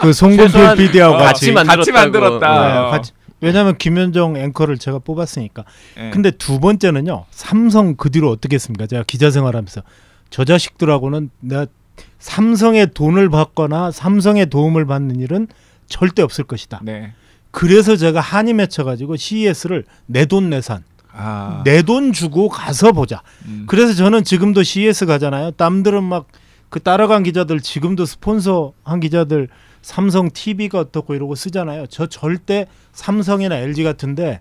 [SPEAKER 3] 그 송근필
[SPEAKER 2] 최소한
[SPEAKER 3] PD하고
[SPEAKER 2] 어,
[SPEAKER 3] 같이.
[SPEAKER 1] 같이 만들었다.
[SPEAKER 3] 네, 같이. 왜냐하면 김현정 앵커를 제가 뽑았으니까.
[SPEAKER 1] 예.
[SPEAKER 3] 근데 두 번째는요. 삼성 그 뒤로 어떻게 했습니까? 제가 기자 생활하면서 저 자식들하고는 내가 삼성의 돈을 받거나 삼성의 도움을 받는 일은 절대 없을 것이다.
[SPEAKER 1] 네.
[SPEAKER 3] 그래서 제가 한이 맺혀가지고 CES를 내돈 내산,
[SPEAKER 1] 아.
[SPEAKER 3] 내돈 주고 가서 보자.
[SPEAKER 1] 음.
[SPEAKER 3] 그래서 저는 지금도 CES 가잖아요. 남들은 막 그 따라간 기자들 지금도 스폰서 한 기자들 삼성 TV가 어떻고 이러고 쓰잖아요. 저 절대 삼성이나 LG 같은데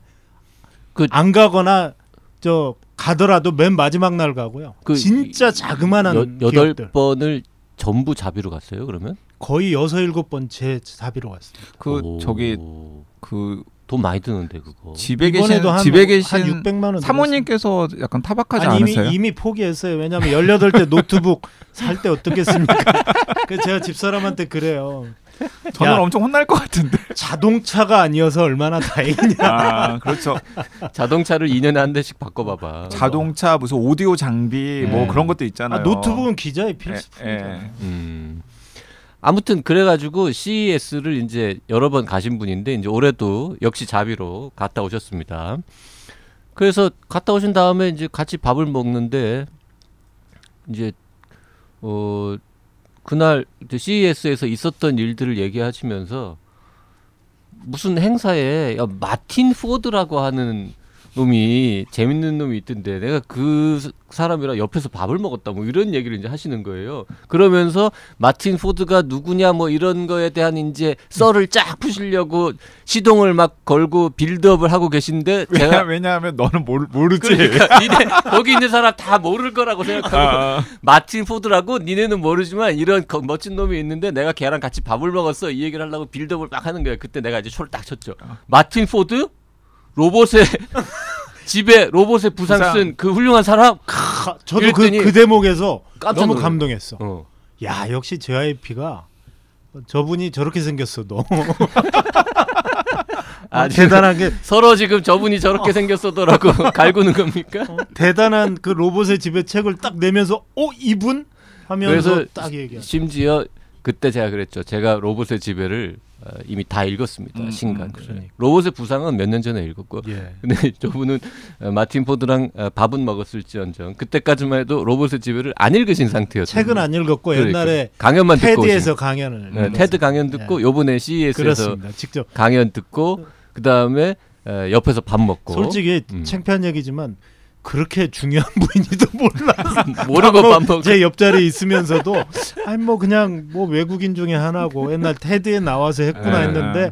[SPEAKER 2] 그-
[SPEAKER 3] 안 가거나 저 가더라도 맨 마지막 날 가고요.
[SPEAKER 2] 그
[SPEAKER 3] 진짜 자그마한
[SPEAKER 2] 여, 여덟 번을 전부 자비로 갔어요. 그러면?
[SPEAKER 3] 거의 여섯 일곱 번 제 자비로 갔습니다.
[SPEAKER 1] 그
[SPEAKER 2] 오.
[SPEAKER 1] 저기 그
[SPEAKER 2] 돈 많이 드는데 그거.
[SPEAKER 1] 집에 계신
[SPEAKER 3] 이번에도 한,
[SPEAKER 1] 집에
[SPEAKER 3] 한
[SPEAKER 1] 계신
[SPEAKER 3] 600만 원
[SPEAKER 1] 사모님께서 약간 타박하지
[SPEAKER 3] 아니, 이미
[SPEAKER 1] 않으세요?
[SPEAKER 3] 이미 포기했어요. 왜냐하면 18대 노트북 살 때 어떻겠습니까? 그래서 제가 집사람한테 그래요.
[SPEAKER 1] 저는
[SPEAKER 3] 야.
[SPEAKER 1] 엄청 혼날 것 같은데.
[SPEAKER 3] 자동차가 아니어서 얼마나 다행이냐.
[SPEAKER 1] 아 그렇죠.
[SPEAKER 2] 자동차를 2년에 한 대씩 바꿔봐봐.
[SPEAKER 1] 자동차 무슨 오디오 장비 뭐
[SPEAKER 2] 네.
[SPEAKER 1] 그런 것도
[SPEAKER 3] 아,
[SPEAKER 1] 있잖아요.
[SPEAKER 3] 노트북은 기자의
[SPEAKER 1] 예,
[SPEAKER 3] 필수품이잖아요.
[SPEAKER 1] 예.
[SPEAKER 2] 음. 아무튼 그래가지고 CES를 이제 여러 번 가신 분인데 이제 올해도 역시 자비로 갔다 오셨습니다. 그래서 갔다 오신 다음에 이제 같이 밥을 먹는데 이제 어 그날 CES에서 있었던 일들을 얘기하시면서 무슨 행사에 야, 마틴 포드라고 하는 놈이 재밌는 놈이 있던데 내가 그 사람이랑 옆에서 밥을 먹었다 뭐 이런 얘기를 이제 하시는 거예요. 그러면서 마틴 포드가 누구냐 뭐 이런 거에 대한 이제 썰을 쫙 푸시려고 시동을 막 걸고 빌드업을 하고 계신데
[SPEAKER 1] 왜냐
[SPEAKER 2] 제가
[SPEAKER 1] 왜냐하면 너는 모르, 모르지.
[SPEAKER 2] 그러니까 니네 거기 있는 사람 다 모를 거라고 생각하고
[SPEAKER 1] 아,
[SPEAKER 2] 마틴 포드라고 니네는 모르지만 이런 거- 멋진 놈이 있는데 내가 걔랑 같이 밥을 먹었어 이 얘기를 하려고 빌드업을 막 하는 거예요. 그때 내가 이제 초를 딱 쳤죠. 마틴 포드 로봇의 지배 로봇의 부상
[SPEAKER 1] 부상.
[SPEAKER 2] 쓴 그 훌륭한 사람.
[SPEAKER 3] 가- 저도 그, 그 대목에서 너무. 감동했어.
[SPEAKER 2] 어.
[SPEAKER 3] 야 역시 JYP가 저분이 저렇게 생겼어도
[SPEAKER 2] 아,
[SPEAKER 3] 대단하게
[SPEAKER 2] 서로 지금 저분이 저렇게 생겼어도라고 갈구는 겁니까?
[SPEAKER 3] 어, 대단한 그 로봇의 집에 책을 딱 내면서 어 이분 하면서 딱 얘기하.
[SPEAKER 2] 심지어 그때 제가 그랬죠. 제가 로봇의 지배를 어, 이미 다 읽었습니다.
[SPEAKER 1] 음,
[SPEAKER 2] 신간.
[SPEAKER 1] 음,
[SPEAKER 3] 그러니까.
[SPEAKER 2] 로봇의 부상은 몇 년 전에 읽었고
[SPEAKER 3] 예.
[SPEAKER 2] 근데 저분은 어, 마틴 포드랑 어, 밥은 먹었을지언정 그때까지만 해도 로봇의 지배를 안 읽으신 상태였어요.
[SPEAKER 3] 책은 안 읽었고
[SPEAKER 2] 그러니까.
[SPEAKER 3] 옛날에
[SPEAKER 2] 강연만 듣고
[SPEAKER 3] 테드에서. 강연을
[SPEAKER 2] 네. 테드 강연 듣고
[SPEAKER 3] 네.
[SPEAKER 2] 요번에 CES에서.
[SPEAKER 3] 직접
[SPEAKER 2] 강연 듣고 그 다음에 어, 옆에서 밥 먹고
[SPEAKER 3] 솔직히
[SPEAKER 2] 음.
[SPEAKER 3] 창피한 얘기지만 그렇게 중요한 분인지도 몰라.
[SPEAKER 2] 모르고 뭐밥 먹고
[SPEAKER 3] 제 옆자리에 있으면서도 아니 뭐 그냥 뭐 외국인 중에 하나고 옛날 테드에 나와서 했구나
[SPEAKER 1] 네.
[SPEAKER 3] 했는데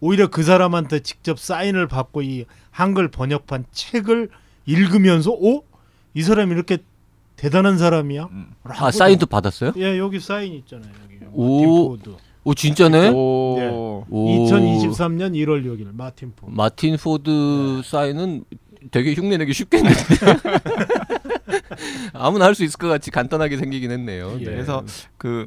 [SPEAKER 3] 오히려 그 사람한테 직접 사인을 받고 이 한글 번역판 책을 읽으면서 오? 이 사람이 이렇게 대단한 사람이야?
[SPEAKER 1] 음.
[SPEAKER 2] 아 사인도 받았어요?
[SPEAKER 3] 예 여기 사인 있잖아요 여기
[SPEAKER 2] 오. 오 진짜네?
[SPEAKER 1] 오.
[SPEAKER 2] 오.
[SPEAKER 3] 2023년 1월 6일 마틴 포드
[SPEAKER 2] 마틴 포드 사인은 되게 흉내내기 쉽겠는데 아무나 할 수 있을 것 같이 간단하게 생기긴 했네요.
[SPEAKER 3] 예.
[SPEAKER 2] 네.
[SPEAKER 1] 그래서 그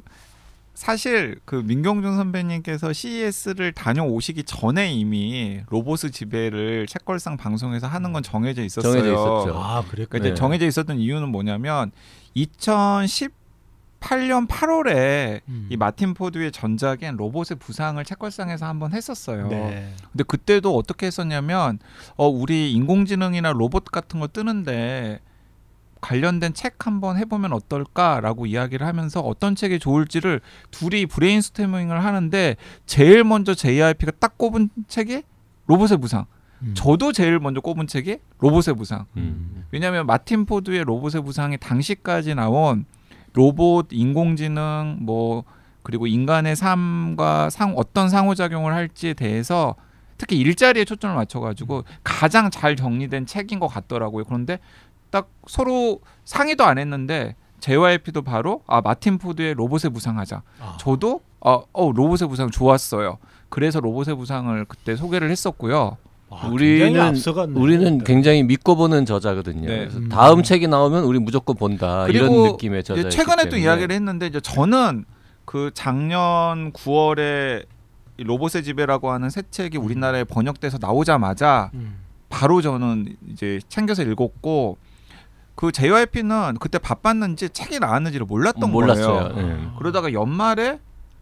[SPEAKER 1] 사실 그 민경준 선배님께서 CES를 다녀오시기 전에 이미 로봇 지배를 책걸상 방송에서 하는 건 정해져 있었어요.
[SPEAKER 2] 정해져 있었죠.
[SPEAKER 3] 아
[SPEAKER 1] 그러니까
[SPEAKER 3] 그랬군요
[SPEAKER 1] 이제
[SPEAKER 2] 네.
[SPEAKER 1] 정해져 있었던 이유는 뭐냐면 2018년 8월에
[SPEAKER 3] 음.
[SPEAKER 1] 이 마틴 포드의 전작인 로봇의 부상을 책걸상에서 한번 했었어요.
[SPEAKER 3] 네.
[SPEAKER 1] 근데 그때도 어떻게 했었냐면 어 우리 인공지능이나 로봇 같은 거 뜨는데 관련된 책 한번 해보면 어떨까라고 이야기를 하면서 어떤 책이 좋을지를 둘이 브레인스토밍을 하는데 제일 먼저 JYP가 딱 꼽은 책이 로봇의 부상.
[SPEAKER 3] 음.
[SPEAKER 1] 저도 제일 먼저 꼽은 책이 로봇의 부상.
[SPEAKER 2] 음.
[SPEAKER 1] 왜냐하면 마틴 포드의 로봇의 부상이 당시까지 나온 로봇, 인공지능, 뭐 그리고 인간의 삶과 상 어떤 상호작용을 할지에 대해서 특히 일자리에 초점을 맞춰가지고 가장 잘 정리된 책인 것 같더라고요. 그런데 딱 서로 상의도 안 했는데 JYP도 바로 아 마틴 포드의 로봇의 부상하자.
[SPEAKER 3] 아.
[SPEAKER 1] 저도 어, 어 로봇의 부상 좋았어요. 그래서 로봇의 부상을 그때 소개를 했었고요.
[SPEAKER 3] 아,
[SPEAKER 2] 우리는-
[SPEAKER 3] 굉장히 앞서갔네.
[SPEAKER 2] 우리는 굉장히 믿고 보는 저자거든요.
[SPEAKER 1] 네.
[SPEAKER 2] 그래서
[SPEAKER 3] 음.
[SPEAKER 2] 다음 책이 나오면 우리 무조건 본다 이런 느낌의 저자.
[SPEAKER 1] 최근에 또 이야기를 했는데 이제 저는 그 작년 9월에 이 로봇의 지배라고 하는 새 책이 우리나라에 번역돼서 나오자마자
[SPEAKER 3] 음.
[SPEAKER 1] 바로 저는 이제 챙겨서 읽었고 그 JYP는 그때 바빴는지 책이 나왔는지를 몰랐던
[SPEAKER 2] 몰랐어요.
[SPEAKER 1] 거예요.
[SPEAKER 2] 네.
[SPEAKER 1] 그러다가 연말에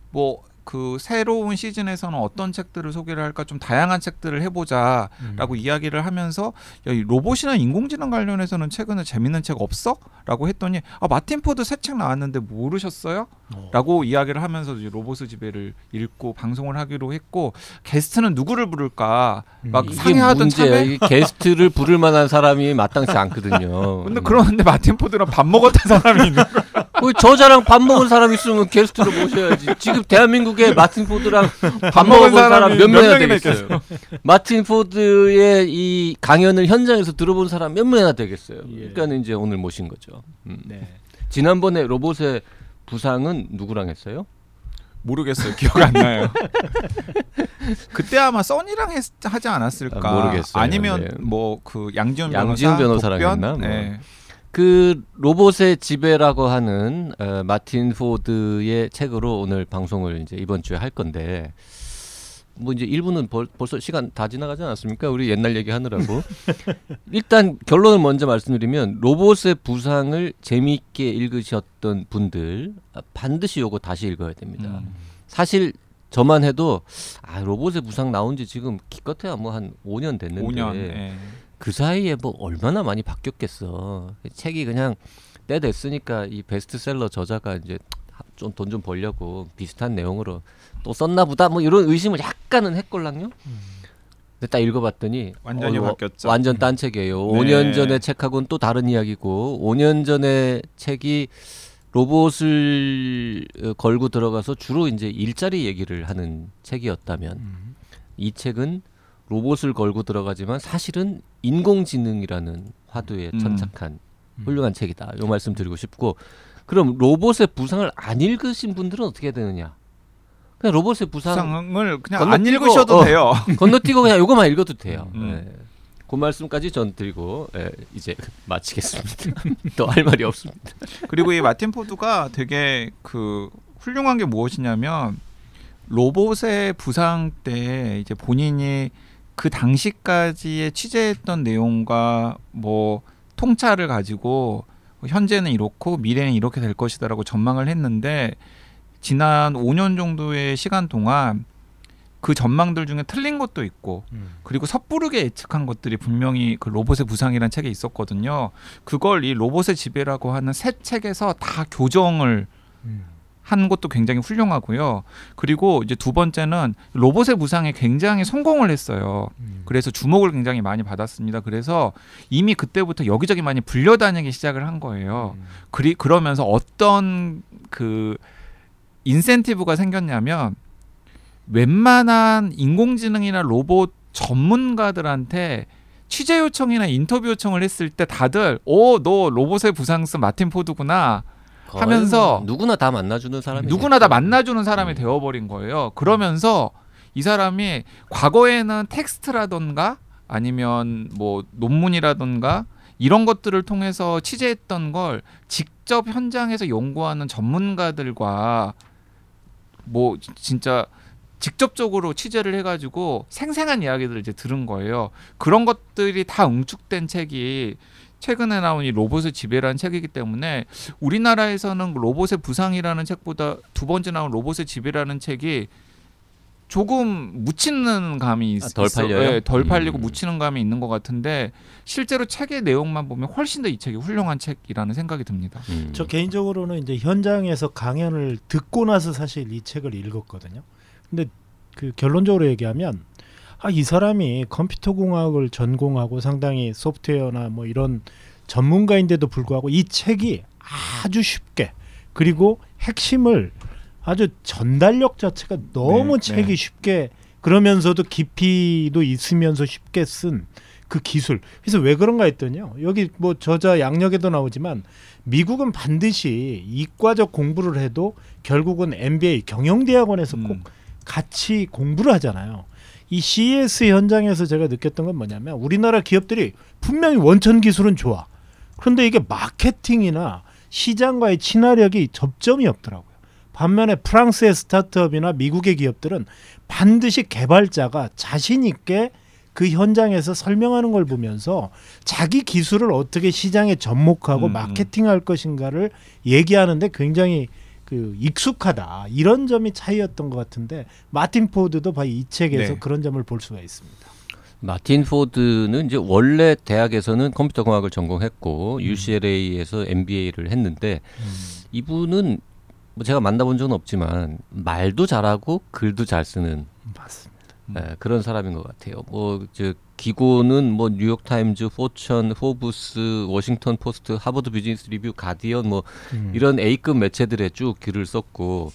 [SPEAKER 1] 뭐 그 새로운 시즌에서는 어떤 책들을 소개를 할까 좀 다양한 책들을 해보자라고
[SPEAKER 3] 음.
[SPEAKER 1] 이야기를 하면서 로봇이나 인공지능 관련해서는 최근에 재밌는 책 없어? 라고 했더니 아 마틴 포드 새 책 나왔는데 모르셨어요?
[SPEAKER 3] 어.
[SPEAKER 1] 라고 이야기를 하면서 이제 로봇의 지배를 읽고 방송을 하기로 했고 게스트는 누구를 부를까 막
[SPEAKER 3] 음.
[SPEAKER 2] 이게
[SPEAKER 1] 상의하던. 참에
[SPEAKER 2] 게스트를 부를 만한 사람이 마땅치 않거든요.
[SPEAKER 1] 근데 그러는데 마틴 포드랑 밥 먹었던 사람이 있는 거야.
[SPEAKER 2] 뭐 저자랑 밥 먹은 사람 있으면 게스트로 모셔야지. 지금 대한민국에 마틴 포드랑 밥 먹은 사람 몇 명이나 되겠어요. 마틴 포드의 이 강연을 현장에서 들어본 사람 몇 명이나 되겠어요.
[SPEAKER 3] 예.
[SPEAKER 2] 그러니까 이제 오늘 모신 거죠. 음.
[SPEAKER 3] 네.
[SPEAKER 2] 지난번에 로봇의 부상은 누구랑 했어요?
[SPEAKER 1] 모르겠어요. 기억 안 나요. 그때 아마 써니랑 했, 하지 않았을까?
[SPEAKER 2] 아, 모르겠어요.
[SPEAKER 1] 아니면
[SPEAKER 2] 네.
[SPEAKER 1] 뭐그 양지훈
[SPEAKER 2] 양지훈
[SPEAKER 1] 변호사 독변?
[SPEAKER 2] 했나? 뭐.
[SPEAKER 1] 네.
[SPEAKER 2] 그 로봇의 지배라고 하는 어, 마틴 포드의 책으로 오늘 방송을 이제 이번 주에 할 건데 뭐 이제 1부는 벌, 벌써 시간 다 지나가지 않았습니까? 우리 옛날 얘기 하느라고. 일단 결론을 먼저 말씀드리면 로봇의 부상을 재미있게 읽으셨던 분들 아, 반드시 요거 다시 읽어야 됩니다.
[SPEAKER 1] 음.
[SPEAKER 2] 사실 저만 해도 아 로봇의 부상 나온 지 지금 기껏해야 뭐 한 5년 됐는데
[SPEAKER 1] 5년. 네.
[SPEAKER 2] 그 사이에 뭐 얼마나 많이 바뀌었겠어. 책이 그냥 때 됐으니까 이 베스트셀러 저자가 이제 좀 돈 좀 벌려고 비슷한 내용으로 또 썼나 보다 뭐 이런 의심을 약간은 했걸랑요. 근데 딱 읽어봤더니
[SPEAKER 1] 완전히
[SPEAKER 2] 어,
[SPEAKER 1] 바뀌었죠.
[SPEAKER 2] 완전 딴 책이에요.
[SPEAKER 1] 네.
[SPEAKER 2] 5년 전의 책하고는 또 다른 이야기고 5년 전의 책이 로봇을 어, 걸고 들어가서 주로 이제 일자리 얘기를 하는 책이었다면
[SPEAKER 3] 음.
[SPEAKER 2] 이 책은 로봇을 걸고 들어가지만 사실은 인공지능이라는 화두에
[SPEAKER 1] 음.
[SPEAKER 2] 천착한
[SPEAKER 3] 음.
[SPEAKER 2] 훌륭한 책이다. 요 말씀 드리고 싶고 그럼 로봇의 부상을 안 읽으신 분들은 어떻게 되느냐? 그냥 로봇의 부상
[SPEAKER 1] 부상을 그냥 안
[SPEAKER 2] 건너뛰고,
[SPEAKER 1] 읽으셔도
[SPEAKER 2] 어.
[SPEAKER 1] 돼요.
[SPEAKER 2] 건너뛰고 그냥 요거만 읽어도 돼요.
[SPEAKER 1] 음.
[SPEAKER 2] 네. 그 말씀까지 전 드리고 예, 이제 마치겠습니다. 또할 말이 없습니다.
[SPEAKER 1] 그리고 이 마틴 포드가 되게 그 훌륭한 게 무엇이냐면 로봇의 부상 때 이제 본인이 그 당시까지의 취재했던 내용과 뭐 통찰을 가지고 현재는 이렇고 미래는 이렇게 될 것이다라고 전망을 했는데 지난 5년 정도의 시간 동안 그 전망들 중에 틀린 것도 있고
[SPEAKER 3] 음.
[SPEAKER 1] 그리고 섣부르게 예측한 것들이 분명히 그 로봇의 부상이라는 책에 있었거든요. 그걸 이 로봇의 지배라고 하는 새 책에서 다 교정을
[SPEAKER 3] 음.
[SPEAKER 1] 한 것도 굉장히 훌륭하고요. 그리고 이제 두 번째는 로봇의 부상에 굉장히 성공을 했어요.
[SPEAKER 3] 음.
[SPEAKER 1] 그래서 주목을 굉장히 많이 받았습니다. 그래서 이미 그때부터 여기저기 많이 불려다니기 시작을 한 거예요.
[SPEAKER 3] 음.
[SPEAKER 1] 그리 그러면서 어떤 그 인센티브가 생겼냐면 웬만한 인공지능이나 로봇 전문가들한테 취재 요청이나 인터뷰 요청을 했을 때 다들 오 너 로봇의 부상스 마틴 포드구나 하면서
[SPEAKER 2] 누구나 다 만나주는 사람이
[SPEAKER 1] 누구나 다 만나주는 사람이 되어버린 거예요. 그러면서 이 사람이 과거에는 텍스트라던가 아니면 뭐 논문이라던가 이런 것들을 통해서 취재했던 걸 직접 현장에서 연구하는 전문가들과 뭐 진짜 직접적으로 취재를 해가지고 생생한 이야기들을 이제 들은 거예요. 그런 것들이 다 응축된 책이 최근에 나온 이 로봇의 지배라는 책이기 때문에 우리나라에서는 로봇의 부상이라는 책보다 두 번째 나온 로봇의 지배라는 책이 조금 묻히는 감이 있,
[SPEAKER 2] 아, 덜
[SPEAKER 1] 있어-
[SPEAKER 2] 팔려요?
[SPEAKER 1] 예, 덜 팔리고
[SPEAKER 2] 음.
[SPEAKER 1] 묻히는 감이 있는 것 같은데 실제로 책의 내용만 보면 훨씬 더 이 책이 훌륭한 책이라는 생각이 듭니다.
[SPEAKER 2] 음.
[SPEAKER 3] 저 개인적으로는 이제 현장에서 강연을 듣고 나서 사실 이 책을 읽었거든요. 근데 그 결론적으로 얘기하면 아, 이 사람이 컴퓨터 공학을 전공하고 상당히 소프트웨어나 뭐 이런 전문가인데도 불구하고 이 책이 아주 쉽게 그리고 핵심을 아주 전달력 자체가 너무
[SPEAKER 1] 네,
[SPEAKER 3] 책이
[SPEAKER 1] 네.
[SPEAKER 3] 쉽게 그러면서도 깊이도 있으면서 쉽게 쓴 그 기술. 그래서 왜 그런가 했더니요. 여기 뭐 저자 양력에도 나오지만 미국은 반드시 이과적 공부를 해도 결국은 MBA 경영대학원에서 꼭
[SPEAKER 1] 음.
[SPEAKER 3] 같이 공부를 하잖아요. 이 CES 현장에서 제가 느꼈던 건 뭐냐면 우리나라 기업들이 분명히 원천 기술은 좋아. 그런데 이게 마케팅이나 시장과의 친화력이 접점이 없더라고요. 반면에 프랑스의 스타트업이나 미국의 기업들은 반드시 개발자가 자신 있게 그 현장에서 설명하는 걸 보면서 자기 기술을 어떻게 시장에 접목하고
[SPEAKER 1] 음, 음.
[SPEAKER 3] 마케팅할 것인가를 얘기하는데 굉장히 그 익숙하다 이런 점이 차이였던 것 같은데 마틴 포드도 바로 이 책에서
[SPEAKER 1] 네.
[SPEAKER 3] 그런 점을 볼 수가 있습니다.
[SPEAKER 2] 마틴 포드는 이제 원래 대학에서는 컴퓨터 공학을 전공했고
[SPEAKER 3] 음.
[SPEAKER 2] UCLA에서 MBA를 했는데 이분은 뭐 제가 만나본 적은 없지만 말도 잘하고 글도 잘 쓰는
[SPEAKER 3] 맞습니다.
[SPEAKER 1] 음.
[SPEAKER 2] 예, 그런 사람인 것 같아요. 뭐저 기고는 뭐 뉴욕 타임즈, 포천, 포브스, 워싱턴 포스트, 하버드 비즈니스 리뷰, 가디언 뭐
[SPEAKER 3] 음.
[SPEAKER 2] 이런 A급 매체들에 쭉 글을 썼고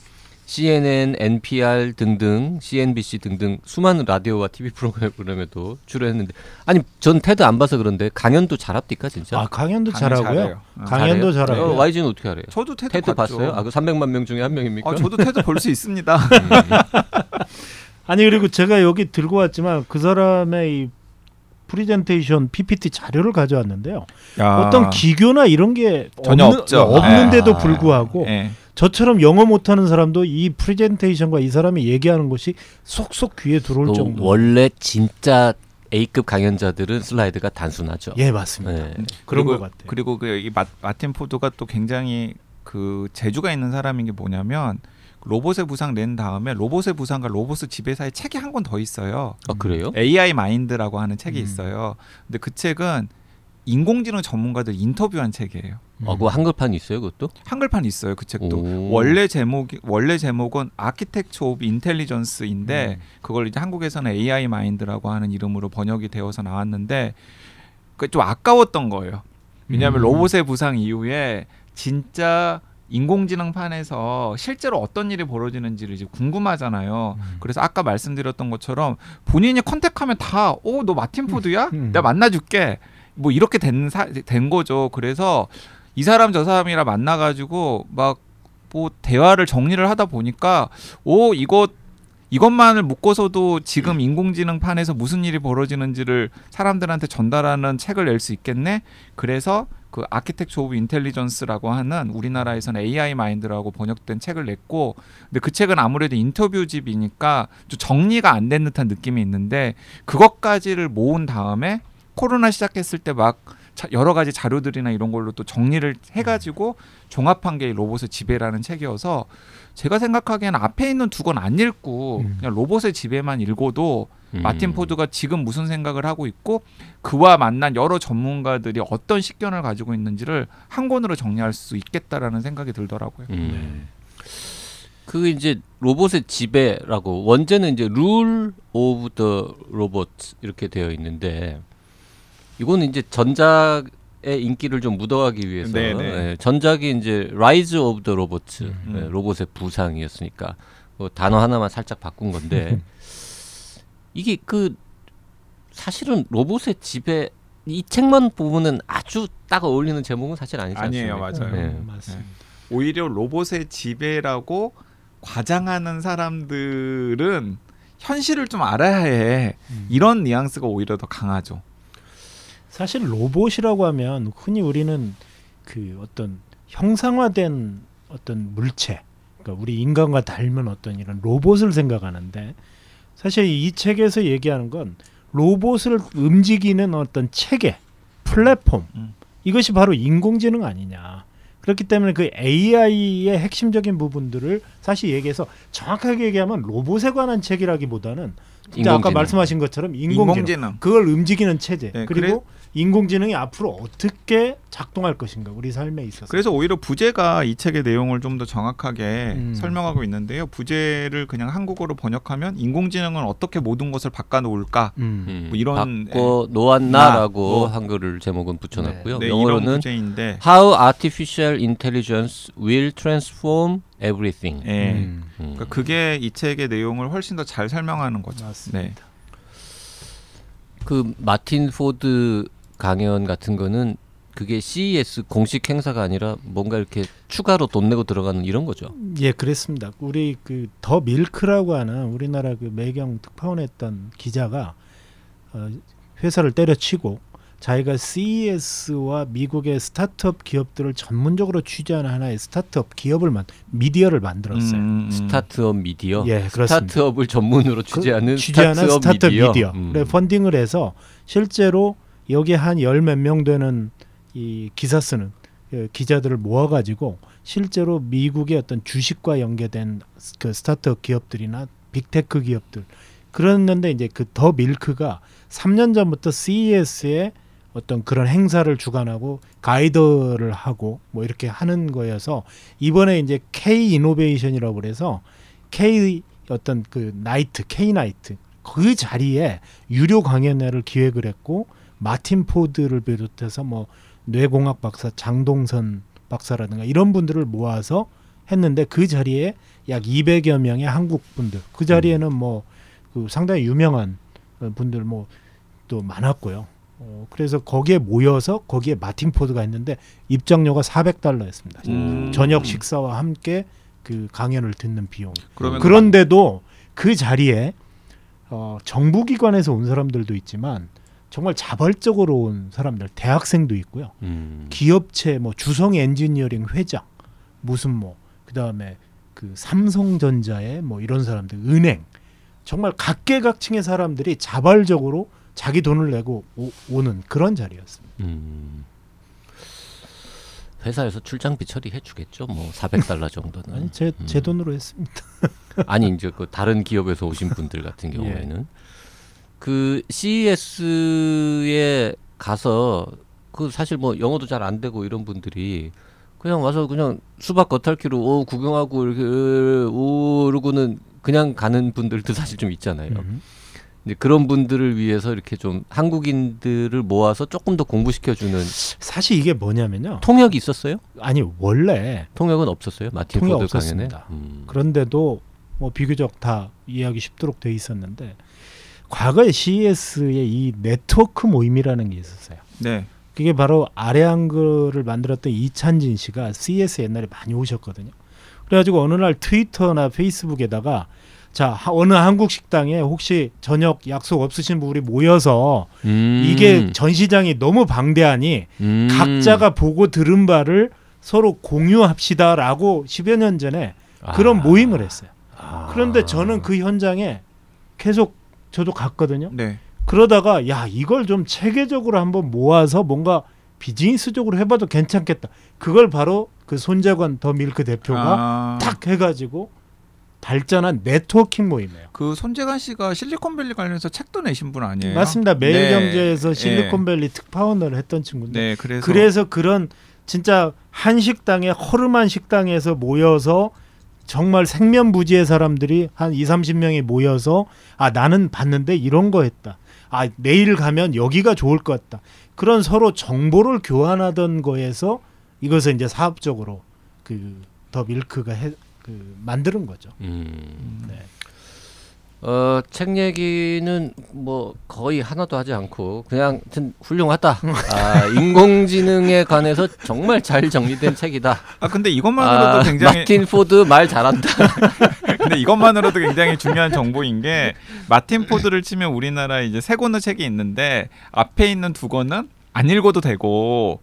[SPEAKER 2] CNN, NPR 등등, CNBC 등등 수많은 라디오와 TV 프로그램에도 출연했는데 아니 전 테드 안 봐서 그런데 강연도 잘합니까 진짜?
[SPEAKER 3] 아 강연도
[SPEAKER 1] 강연
[SPEAKER 3] 잘하고요.
[SPEAKER 1] 잘해요. 어.
[SPEAKER 3] 강연도
[SPEAKER 2] 잘해요? 어, YG는 어떻게 알아요?
[SPEAKER 1] 저도
[SPEAKER 2] TED, TED
[SPEAKER 1] 봤죠.
[SPEAKER 2] 봤어요? 아그 300만 명 중에 한 명입니까?
[SPEAKER 1] 아, 저도 테드 볼 수 있습니다.
[SPEAKER 3] 아니 그리고 제가 여기 들고 왔지만 그 사람의 이 프리젠테이션 PPT 자료를 가져왔는데요. 어떤 기교나 이런 게
[SPEAKER 1] 아. 전혀
[SPEAKER 3] 없는,
[SPEAKER 1] 없죠.
[SPEAKER 3] 없는데도
[SPEAKER 1] 예.
[SPEAKER 3] 불구하고
[SPEAKER 1] 예.
[SPEAKER 3] 저처럼 영어 못하는 사람도 이 프리젠테이션과 이 사람이 얘기하는 것이 쏙쏙 귀에 들어올
[SPEAKER 2] 또
[SPEAKER 3] 정도.
[SPEAKER 2] 원래 진짜 A급 강연자들은 슬라이드가 단순하죠.
[SPEAKER 3] 예 맞습니다.
[SPEAKER 2] 네.
[SPEAKER 3] 그런
[SPEAKER 1] 그리고,
[SPEAKER 3] 것 같아요.
[SPEAKER 1] 그리고 그이 마틴 포드가 또 굉장히 그 재주가 있는 사람인 게 뭐냐면 로봇의 부상 낸 다음에 로봇의 부상과 로봇 지배 사이에 책이 한 권 더 있어요.
[SPEAKER 2] 아 그래요?
[SPEAKER 1] AI 마인드라고 하는 책이
[SPEAKER 3] 음.
[SPEAKER 1] 있어요. 근데 그 책은 인공지능 전문가들 인터뷰한 책이에요.
[SPEAKER 2] 어, 그 한글판 있어요, 그것도?
[SPEAKER 1] 한글판 있어요. 그 책도
[SPEAKER 2] 오.
[SPEAKER 1] 원래 제목이 원래 제목은 Architecture of Intelligence인데
[SPEAKER 3] 음.
[SPEAKER 1] 그걸 이제 한국에서는 AI 마인드라고 하는 이름으로 번역이 되어서 나왔는데 그 좀 아까웠던 거예요. 왜냐하면
[SPEAKER 3] 음.
[SPEAKER 1] 로봇의 부상 이후에 진짜 인공지능판에서 실제로 어떤 일이 벌어지는지를 이제 궁금하잖아요.
[SPEAKER 3] 음.
[SPEAKER 1] 그래서 아까 말씀드렸던 것처럼 본인이 컨택하면 다, 어, 너 마틴 포드야?
[SPEAKER 3] 음.
[SPEAKER 1] 내가 만나줄게. 뭐 이렇게 된, 사, 된 거죠. 그래서 이 사람 저 사람이랑 만나가지고 막 뭐 대화를 정리를 하다 보니까, 오, 이거 이것만을 묶어서도 지금 인공지능 판에서 무슨 일이 벌어지는지를 사람들한테 전달하는 책을 낼 수 있겠네. 그래서 그 Architecture of Intelligence라고 하는 우리나라에서는 AI 마인드라고 번역된 책을 냈고 근데 그 책은 아무래도 인터뷰집이니까 좀 정리가 안 된 듯한 느낌이 있는데 그것까지를 모은 다음에 코로나 시작했을 때막 여러 가지 자료들이나 이런 걸로 또 정리를 해가지고 종합한 게이 로봇의 지배라는 책이어서 제가 생각하기에는 앞에 있는 두 권 안 읽고
[SPEAKER 3] 음.
[SPEAKER 1] 그냥 로봇의 지배만 읽어도
[SPEAKER 2] 음.
[SPEAKER 1] 마틴 포드가 지금 무슨 생각을 하고 있고 그와 만난 여러 전문가들이 어떤 식견을 가지고 있는지를 한 권으로 정리할 수 있겠다라는 생각이 들더라고요.
[SPEAKER 2] 음. 그 이제 로봇의 지배라고 원제는 이제 Rule of the Robot 이렇게 되어 있는데 이거는 이제 전작의 인기를 좀 묻어가기 위해서
[SPEAKER 1] 네네.
[SPEAKER 2] 예, 전작이 이제 Rise of the Robot
[SPEAKER 1] 음.
[SPEAKER 2] 예, 로봇의 부상이었으니까 뭐 단어 하나만 살짝 바꾼 건데 이게 그 사실은 로봇의 지배 이 책만 보면은 아주 딱 어울리는 제목은 사실 아니지
[SPEAKER 1] 아니에요,
[SPEAKER 2] 않습니까?
[SPEAKER 1] 맞아요.
[SPEAKER 2] 예.
[SPEAKER 3] 음, 맞습니다.
[SPEAKER 1] 오히려 로봇의 지배라고 과장하는 사람들은 현실을 좀 알아야 해.
[SPEAKER 3] 음.
[SPEAKER 1] 이런 뉘앙스가 오히려 더 강하죠.
[SPEAKER 3] 사실 로봇이라고 하면 흔히 우리는 그 어떤 형상화된 어떤 물체, 그러니까 우리 인간과 닮은 어떤 이런 로봇을 생각하는데 사실 이 책에서 얘기하는 건 로봇을 움직이는 어떤 체계, 플랫폼
[SPEAKER 1] 음.
[SPEAKER 3] 이것이 바로 인공지능 아니냐. 그렇기 때문에 그 AI의 핵심적인 부분들을 사실 얘기해서 정확하게 얘기하면 로봇에 관한 책이라기보다는 아까. 말씀하신 것처럼 인공지능,
[SPEAKER 1] 인공지능.
[SPEAKER 3] 그걸 움직이는 체제
[SPEAKER 1] 네,
[SPEAKER 3] 그리고 인공지능이 앞으로 어떻게 작동할 것인가 우리 삶에 있어서
[SPEAKER 1] 그래서 오히려 부제가 이 책의 내용을 좀 더 정확하게
[SPEAKER 3] 음.
[SPEAKER 1] 설명하고 있는데요. 부제를 그냥 한국어로 번역하면 인공지능은 어떻게 모든 것을 바꿔놓을까?
[SPEAKER 3] 음.
[SPEAKER 2] 음,
[SPEAKER 1] 뭐 이런,
[SPEAKER 2] 바꿔 놓았나라고
[SPEAKER 1] 뭐.
[SPEAKER 2] 한글을 제목은 붙여놨고요.
[SPEAKER 1] 네, 이런
[SPEAKER 2] 영어로는
[SPEAKER 1] 부제인데
[SPEAKER 2] How Artificial Intelligence Will Transform Everything.
[SPEAKER 1] 예.
[SPEAKER 3] 음.
[SPEAKER 2] 음.
[SPEAKER 1] 그러니까 그게 이 책의 내용을 훨씬 더 잘 설명하는 거죠.
[SPEAKER 3] 맞습니다.
[SPEAKER 1] 네.
[SPEAKER 2] 그 마틴 포드 강연 같은 거는 그게 CES 공식 행사가 아니라 뭔가 이렇게 추가로 돈 내고 들어가는 이런 거죠.
[SPEAKER 3] 예, 그랬습니다. 우리 그 The Miilk라고 하는 우리나라 그 매경 특파원했던 기자가 어, 회사를 때려치고 자기가 CES와 미국의 스타트업 기업들을 전문적으로 취재하는 하나의 스타트업 기업을 만 미디어를 만들었어요.
[SPEAKER 1] 음, 음.
[SPEAKER 2] 스타트업 미디어.
[SPEAKER 3] 예, 그렇습니다.
[SPEAKER 2] 스타트업을 전문으로 취재하는
[SPEAKER 3] 그 취재하는
[SPEAKER 2] 스타트업,
[SPEAKER 3] 스타트업 미디어.
[SPEAKER 2] 미디어. 음.
[SPEAKER 3] 그래 펀딩을 해서 실제로 여기 한열 몇 명 되는 이 기사 쓰는 그 기자들을 모아가지고 실제로 미국의 어떤 주식과 연계된 그 스타트업 기업들이나 빅테크 기업들 그랬는데 이제 그 더 밀크가 3년 전부터 CES에 어떤 그런 행사를 주관하고 가이드를 하고 뭐 이렇게 하는 거여서 이번에 이제 K 이노베이션이라고 그래서 K 어떤 그 Night K Night 그 자리에 유료 강연회를 기획을 했고 마틴 포드를 비롯해서 뭐 뇌공학 박사 장동선 박사라든가 이런 분들을 모아서 했는데 그 자리에 약 200여 명의 한국 분들 그 자리에는 뭐 그 상당히 유명한 분들 뭐 또 많았고요. 어, 그래서 거기에 모여서 거기에 마틴 포드가 했는데 입장료가 400달러였습니다.
[SPEAKER 1] 음.
[SPEAKER 3] 저녁 식사와 함께 그 강연을 듣는 비용. 그런데도 그 자리에 어, 정부 기관에서 온 사람들도 있지만 정말 자발적으로 온 사람들, 대학생도 있고요.
[SPEAKER 2] 음.
[SPEAKER 3] 기업체 뭐 주성 엔지니어링 회장, 무슨 뭐 그다음에 그 삼성전자의 뭐 이런 사람들, 은행 정말 각계각층의 사람들이 자발적으로 자기 돈을 내고 오, 는 그런 자리였습니다.
[SPEAKER 2] 음. 회사에서 출장비 처리해 주겠죠. 뭐 400달러 정도는.
[SPEAKER 3] 아니 제제
[SPEAKER 2] 음.
[SPEAKER 3] 돈으로 했습니다.
[SPEAKER 2] 아니 이제 그 다른 기업에서 오신 분들 같은 경우에는 그 CES에 가서 그 사실 뭐 영어도 잘 안 되고 이런 분들이 그냥 와서 그냥 수박 겉핥기로 오 구경하고 이렇게 오 이러고는 그냥 가는 분들도 사실 좀 있잖아요.
[SPEAKER 3] 음.
[SPEAKER 2] 이제 그런 분들을 위해서 이렇게 좀 한국인들을 모아서 조금 더 공부시켜주는
[SPEAKER 3] 사실 이게 뭐냐면요.
[SPEAKER 2] 통역이 있었어요?
[SPEAKER 3] 아니 원래
[SPEAKER 2] 통역은 없었어요. 마틴
[SPEAKER 3] 통역
[SPEAKER 2] 포드 강연에. 음.
[SPEAKER 3] 그런데도 뭐 비교적 다 이해하기 쉽도록 돼 있었는데 과거에 CES의 이 네트워크 모임이라는 게 있었어요.
[SPEAKER 1] 네.
[SPEAKER 3] 그게 바로 아래 한글을 만들었던 이찬진 씨가 CES 옛날에 많이 오셨거든요. 그래가지고 어느 날 트위터나 페이스북에다가 자 하- 어느 한국 식당에 혹시 저녁 약속 없으신 분이 모여서
[SPEAKER 2] 음.
[SPEAKER 3] 이게 전시장이 너무 방대하니
[SPEAKER 2] 음.
[SPEAKER 3] 각자가 보고 들은 바를 서로 공유합시다라고 10여 년 전에 그런
[SPEAKER 2] 아.
[SPEAKER 3] 모임을 했어요.
[SPEAKER 2] 아.
[SPEAKER 3] 그런데 저는 그 현장에 계속 저도 갔거든요.
[SPEAKER 1] 네.
[SPEAKER 3] 그러다가 야 이걸 좀 체계적으로 한번 모아서 뭔가 비즈니스적으로 해봐도 괜찮겠다. 그걸 바로 그 손재관 더 밀크 대표가
[SPEAKER 1] 아,
[SPEAKER 3] 탁 해가지고 발전한 네트워킹 모임이에요.
[SPEAKER 1] 그 손재관 씨가 실리콘밸리 관련해서 책도 내신 분 아니에요?
[SPEAKER 3] 맞습니다.
[SPEAKER 1] 네.
[SPEAKER 3] 매일경제에서 실리콘밸리 특파원을 했던 친구인데
[SPEAKER 1] 네, 그래서
[SPEAKER 3] 그래서 그런 진짜 한 식당에 허름한 식당에서 모여서 정말 생면부지의 사람들이 한 2, 30명이 모여서 아 나는 봤는데 이런 거 했다. 아 내일 가면 여기가 좋을 것 같다. 그런 서로 정보를 교환하던 거에서 이것을 이제 사업적으로 그 더 밀크가 해, 그 만드는 거죠.
[SPEAKER 2] 음.
[SPEAKER 3] 네.
[SPEAKER 2] 어, 책 얘기는 뭐 거의 하나도 하지 않고 그냥 훌륭하다. 아, 인공지능에 관해서 정말 잘 정리된 책이다.
[SPEAKER 1] 아 근데 이것만으로도
[SPEAKER 2] 아,
[SPEAKER 1] 굉장히
[SPEAKER 2] 마틴 포드 말 잘한다.
[SPEAKER 1] 근데 이것만으로도 굉장히 중요한 정보인 게 마틴 포드를 치면 우리나라에 이제 세 권의 책이 있는데 앞에 있는 두 권은 안 읽어도 되고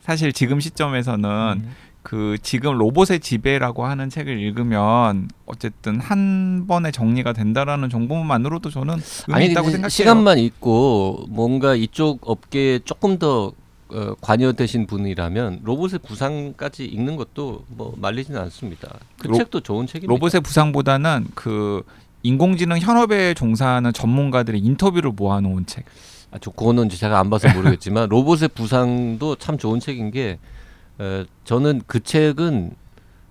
[SPEAKER 1] 사실 지금 시점에서는
[SPEAKER 3] 음.
[SPEAKER 1] 그 지금 로봇의 지배라고 하는 책을 읽으면 어쨌든 한 번에 정리가 된다라는 정보만으로도 저는 의미 있다고 생각해요.
[SPEAKER 2] 시간만 있고 뭔가 이쪽 업계에 조금 더 어, 관여되신 분이라면 로봇의 부상까지 읽는 것도 뭐 말리지는 않습니다. 그
[SPEAKER 1] 로-
[SPEAKER 2] 책도 좋은 책입니다.
[SPEAKER 1] 로봇의 부상보다는 그 인공지능 현업에 종사하는 전문가들의 인터뷰를 모아놓은 책.
[SPEAKER 2] 아, 저 그거는 제가 안 봐서 모르겠지만 로봇의 부상도 참 좋은 책인 게 어, 저는 그 책은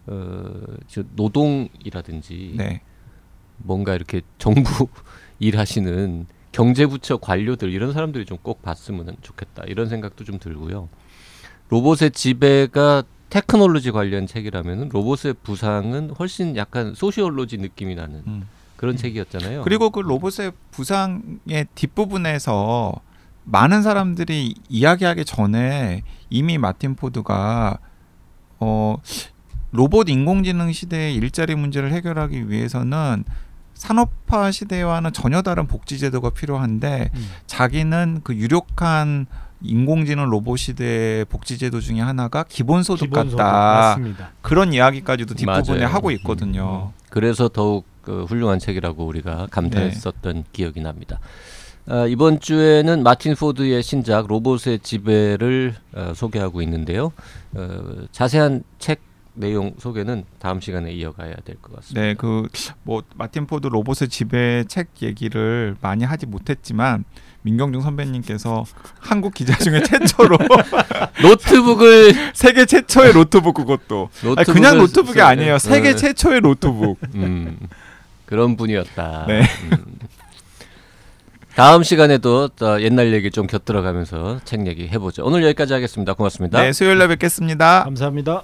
[SPEAKER 2] 어, 저 노동이라든지
[SPEAKER 1] 네.
[SPEAKER 2] 뭔가 이렇게 정부 일하시는 경제부처 관료들 이런 사람들이 좀 꼭 봤으면 좋겠다 이런 생각도 좀 들고요. 로봇의 지배가 테크놀로지 관련 책이라면 로봇의 부상은 훨씬 약간 소시올로지 느낌이 나는
[SPEAKER 1] 음.
[SPEAKER 2] 그런 책이었잖아요.
[SPEAKER 1] 그리고 그 로봇의 부상의 뒷부분에서 많은 사람들이 이야기하기 전에 이미 마틴 포드가 어 로봇 인공지능 시대의 일자리 문제를 해결하기 위해서는 산업화 시대와는 전혀 다른 복지 제도가 필요한데
[SPEAKER 3] 음.
[SPEAKER 1] 자기는 그 유력한 인공지능 로봇 시대의 복지 제도 중에 하나가 기본소득
[SPEAKER 3] 기본소득
[SPEAKER 1] 같다
[SPEAKER 3] 맞습니다.
[SPEAKER 1] 그런 이야기까지도 뒷부분에
[SPEAKER 2] 맞아요.
[SPEAKER 1] 하고 있거든요.
[SPEAKER 2] 그래서 더욱 그 훌륭한 책이라고 우리가 감탄했었던 기억이 납니다. 아, 이번 주에는 마틴 포드의 신작 로봇의 지배를 어, 소개하고 있는데요. 어, 자세한 책 내용 소개는 다음 시간에 이어가야 될 것 같습니다.
[SPEAKER 1] 네, 그 뭐 마틴 포드 로봇의 지배 책 얘기를 많이 하지 못했지만 민경중 선배님께서 한국 기자 중에 최초로
[SPEAKER 2] 노트북을
[SPEAKER 1] 세계 최초의 노트북 그것도 아니, 그냥 노트북이
[SPEAKER 2] 쓰-
[SPEAKER 1] 아니에요. 세계
[SPEAKER 2] 네.
[SPEAKER 1] 최초의 노트북.
[SPEAKER 2] 음, 그런 분이었다.
[SPEAKER 1] 네.
[SPEAKER 2] 음. 다음 시간에도 또 옛날 얘기 좀 곁들여가면서 책 얘기 해보죠. 오늘 여기까지 하겠습니다. 고맙습니다.
[SPEAKER 1] 네, 수요일에 뵙겠습니다.
[SPEAKER 3] 감사합니다.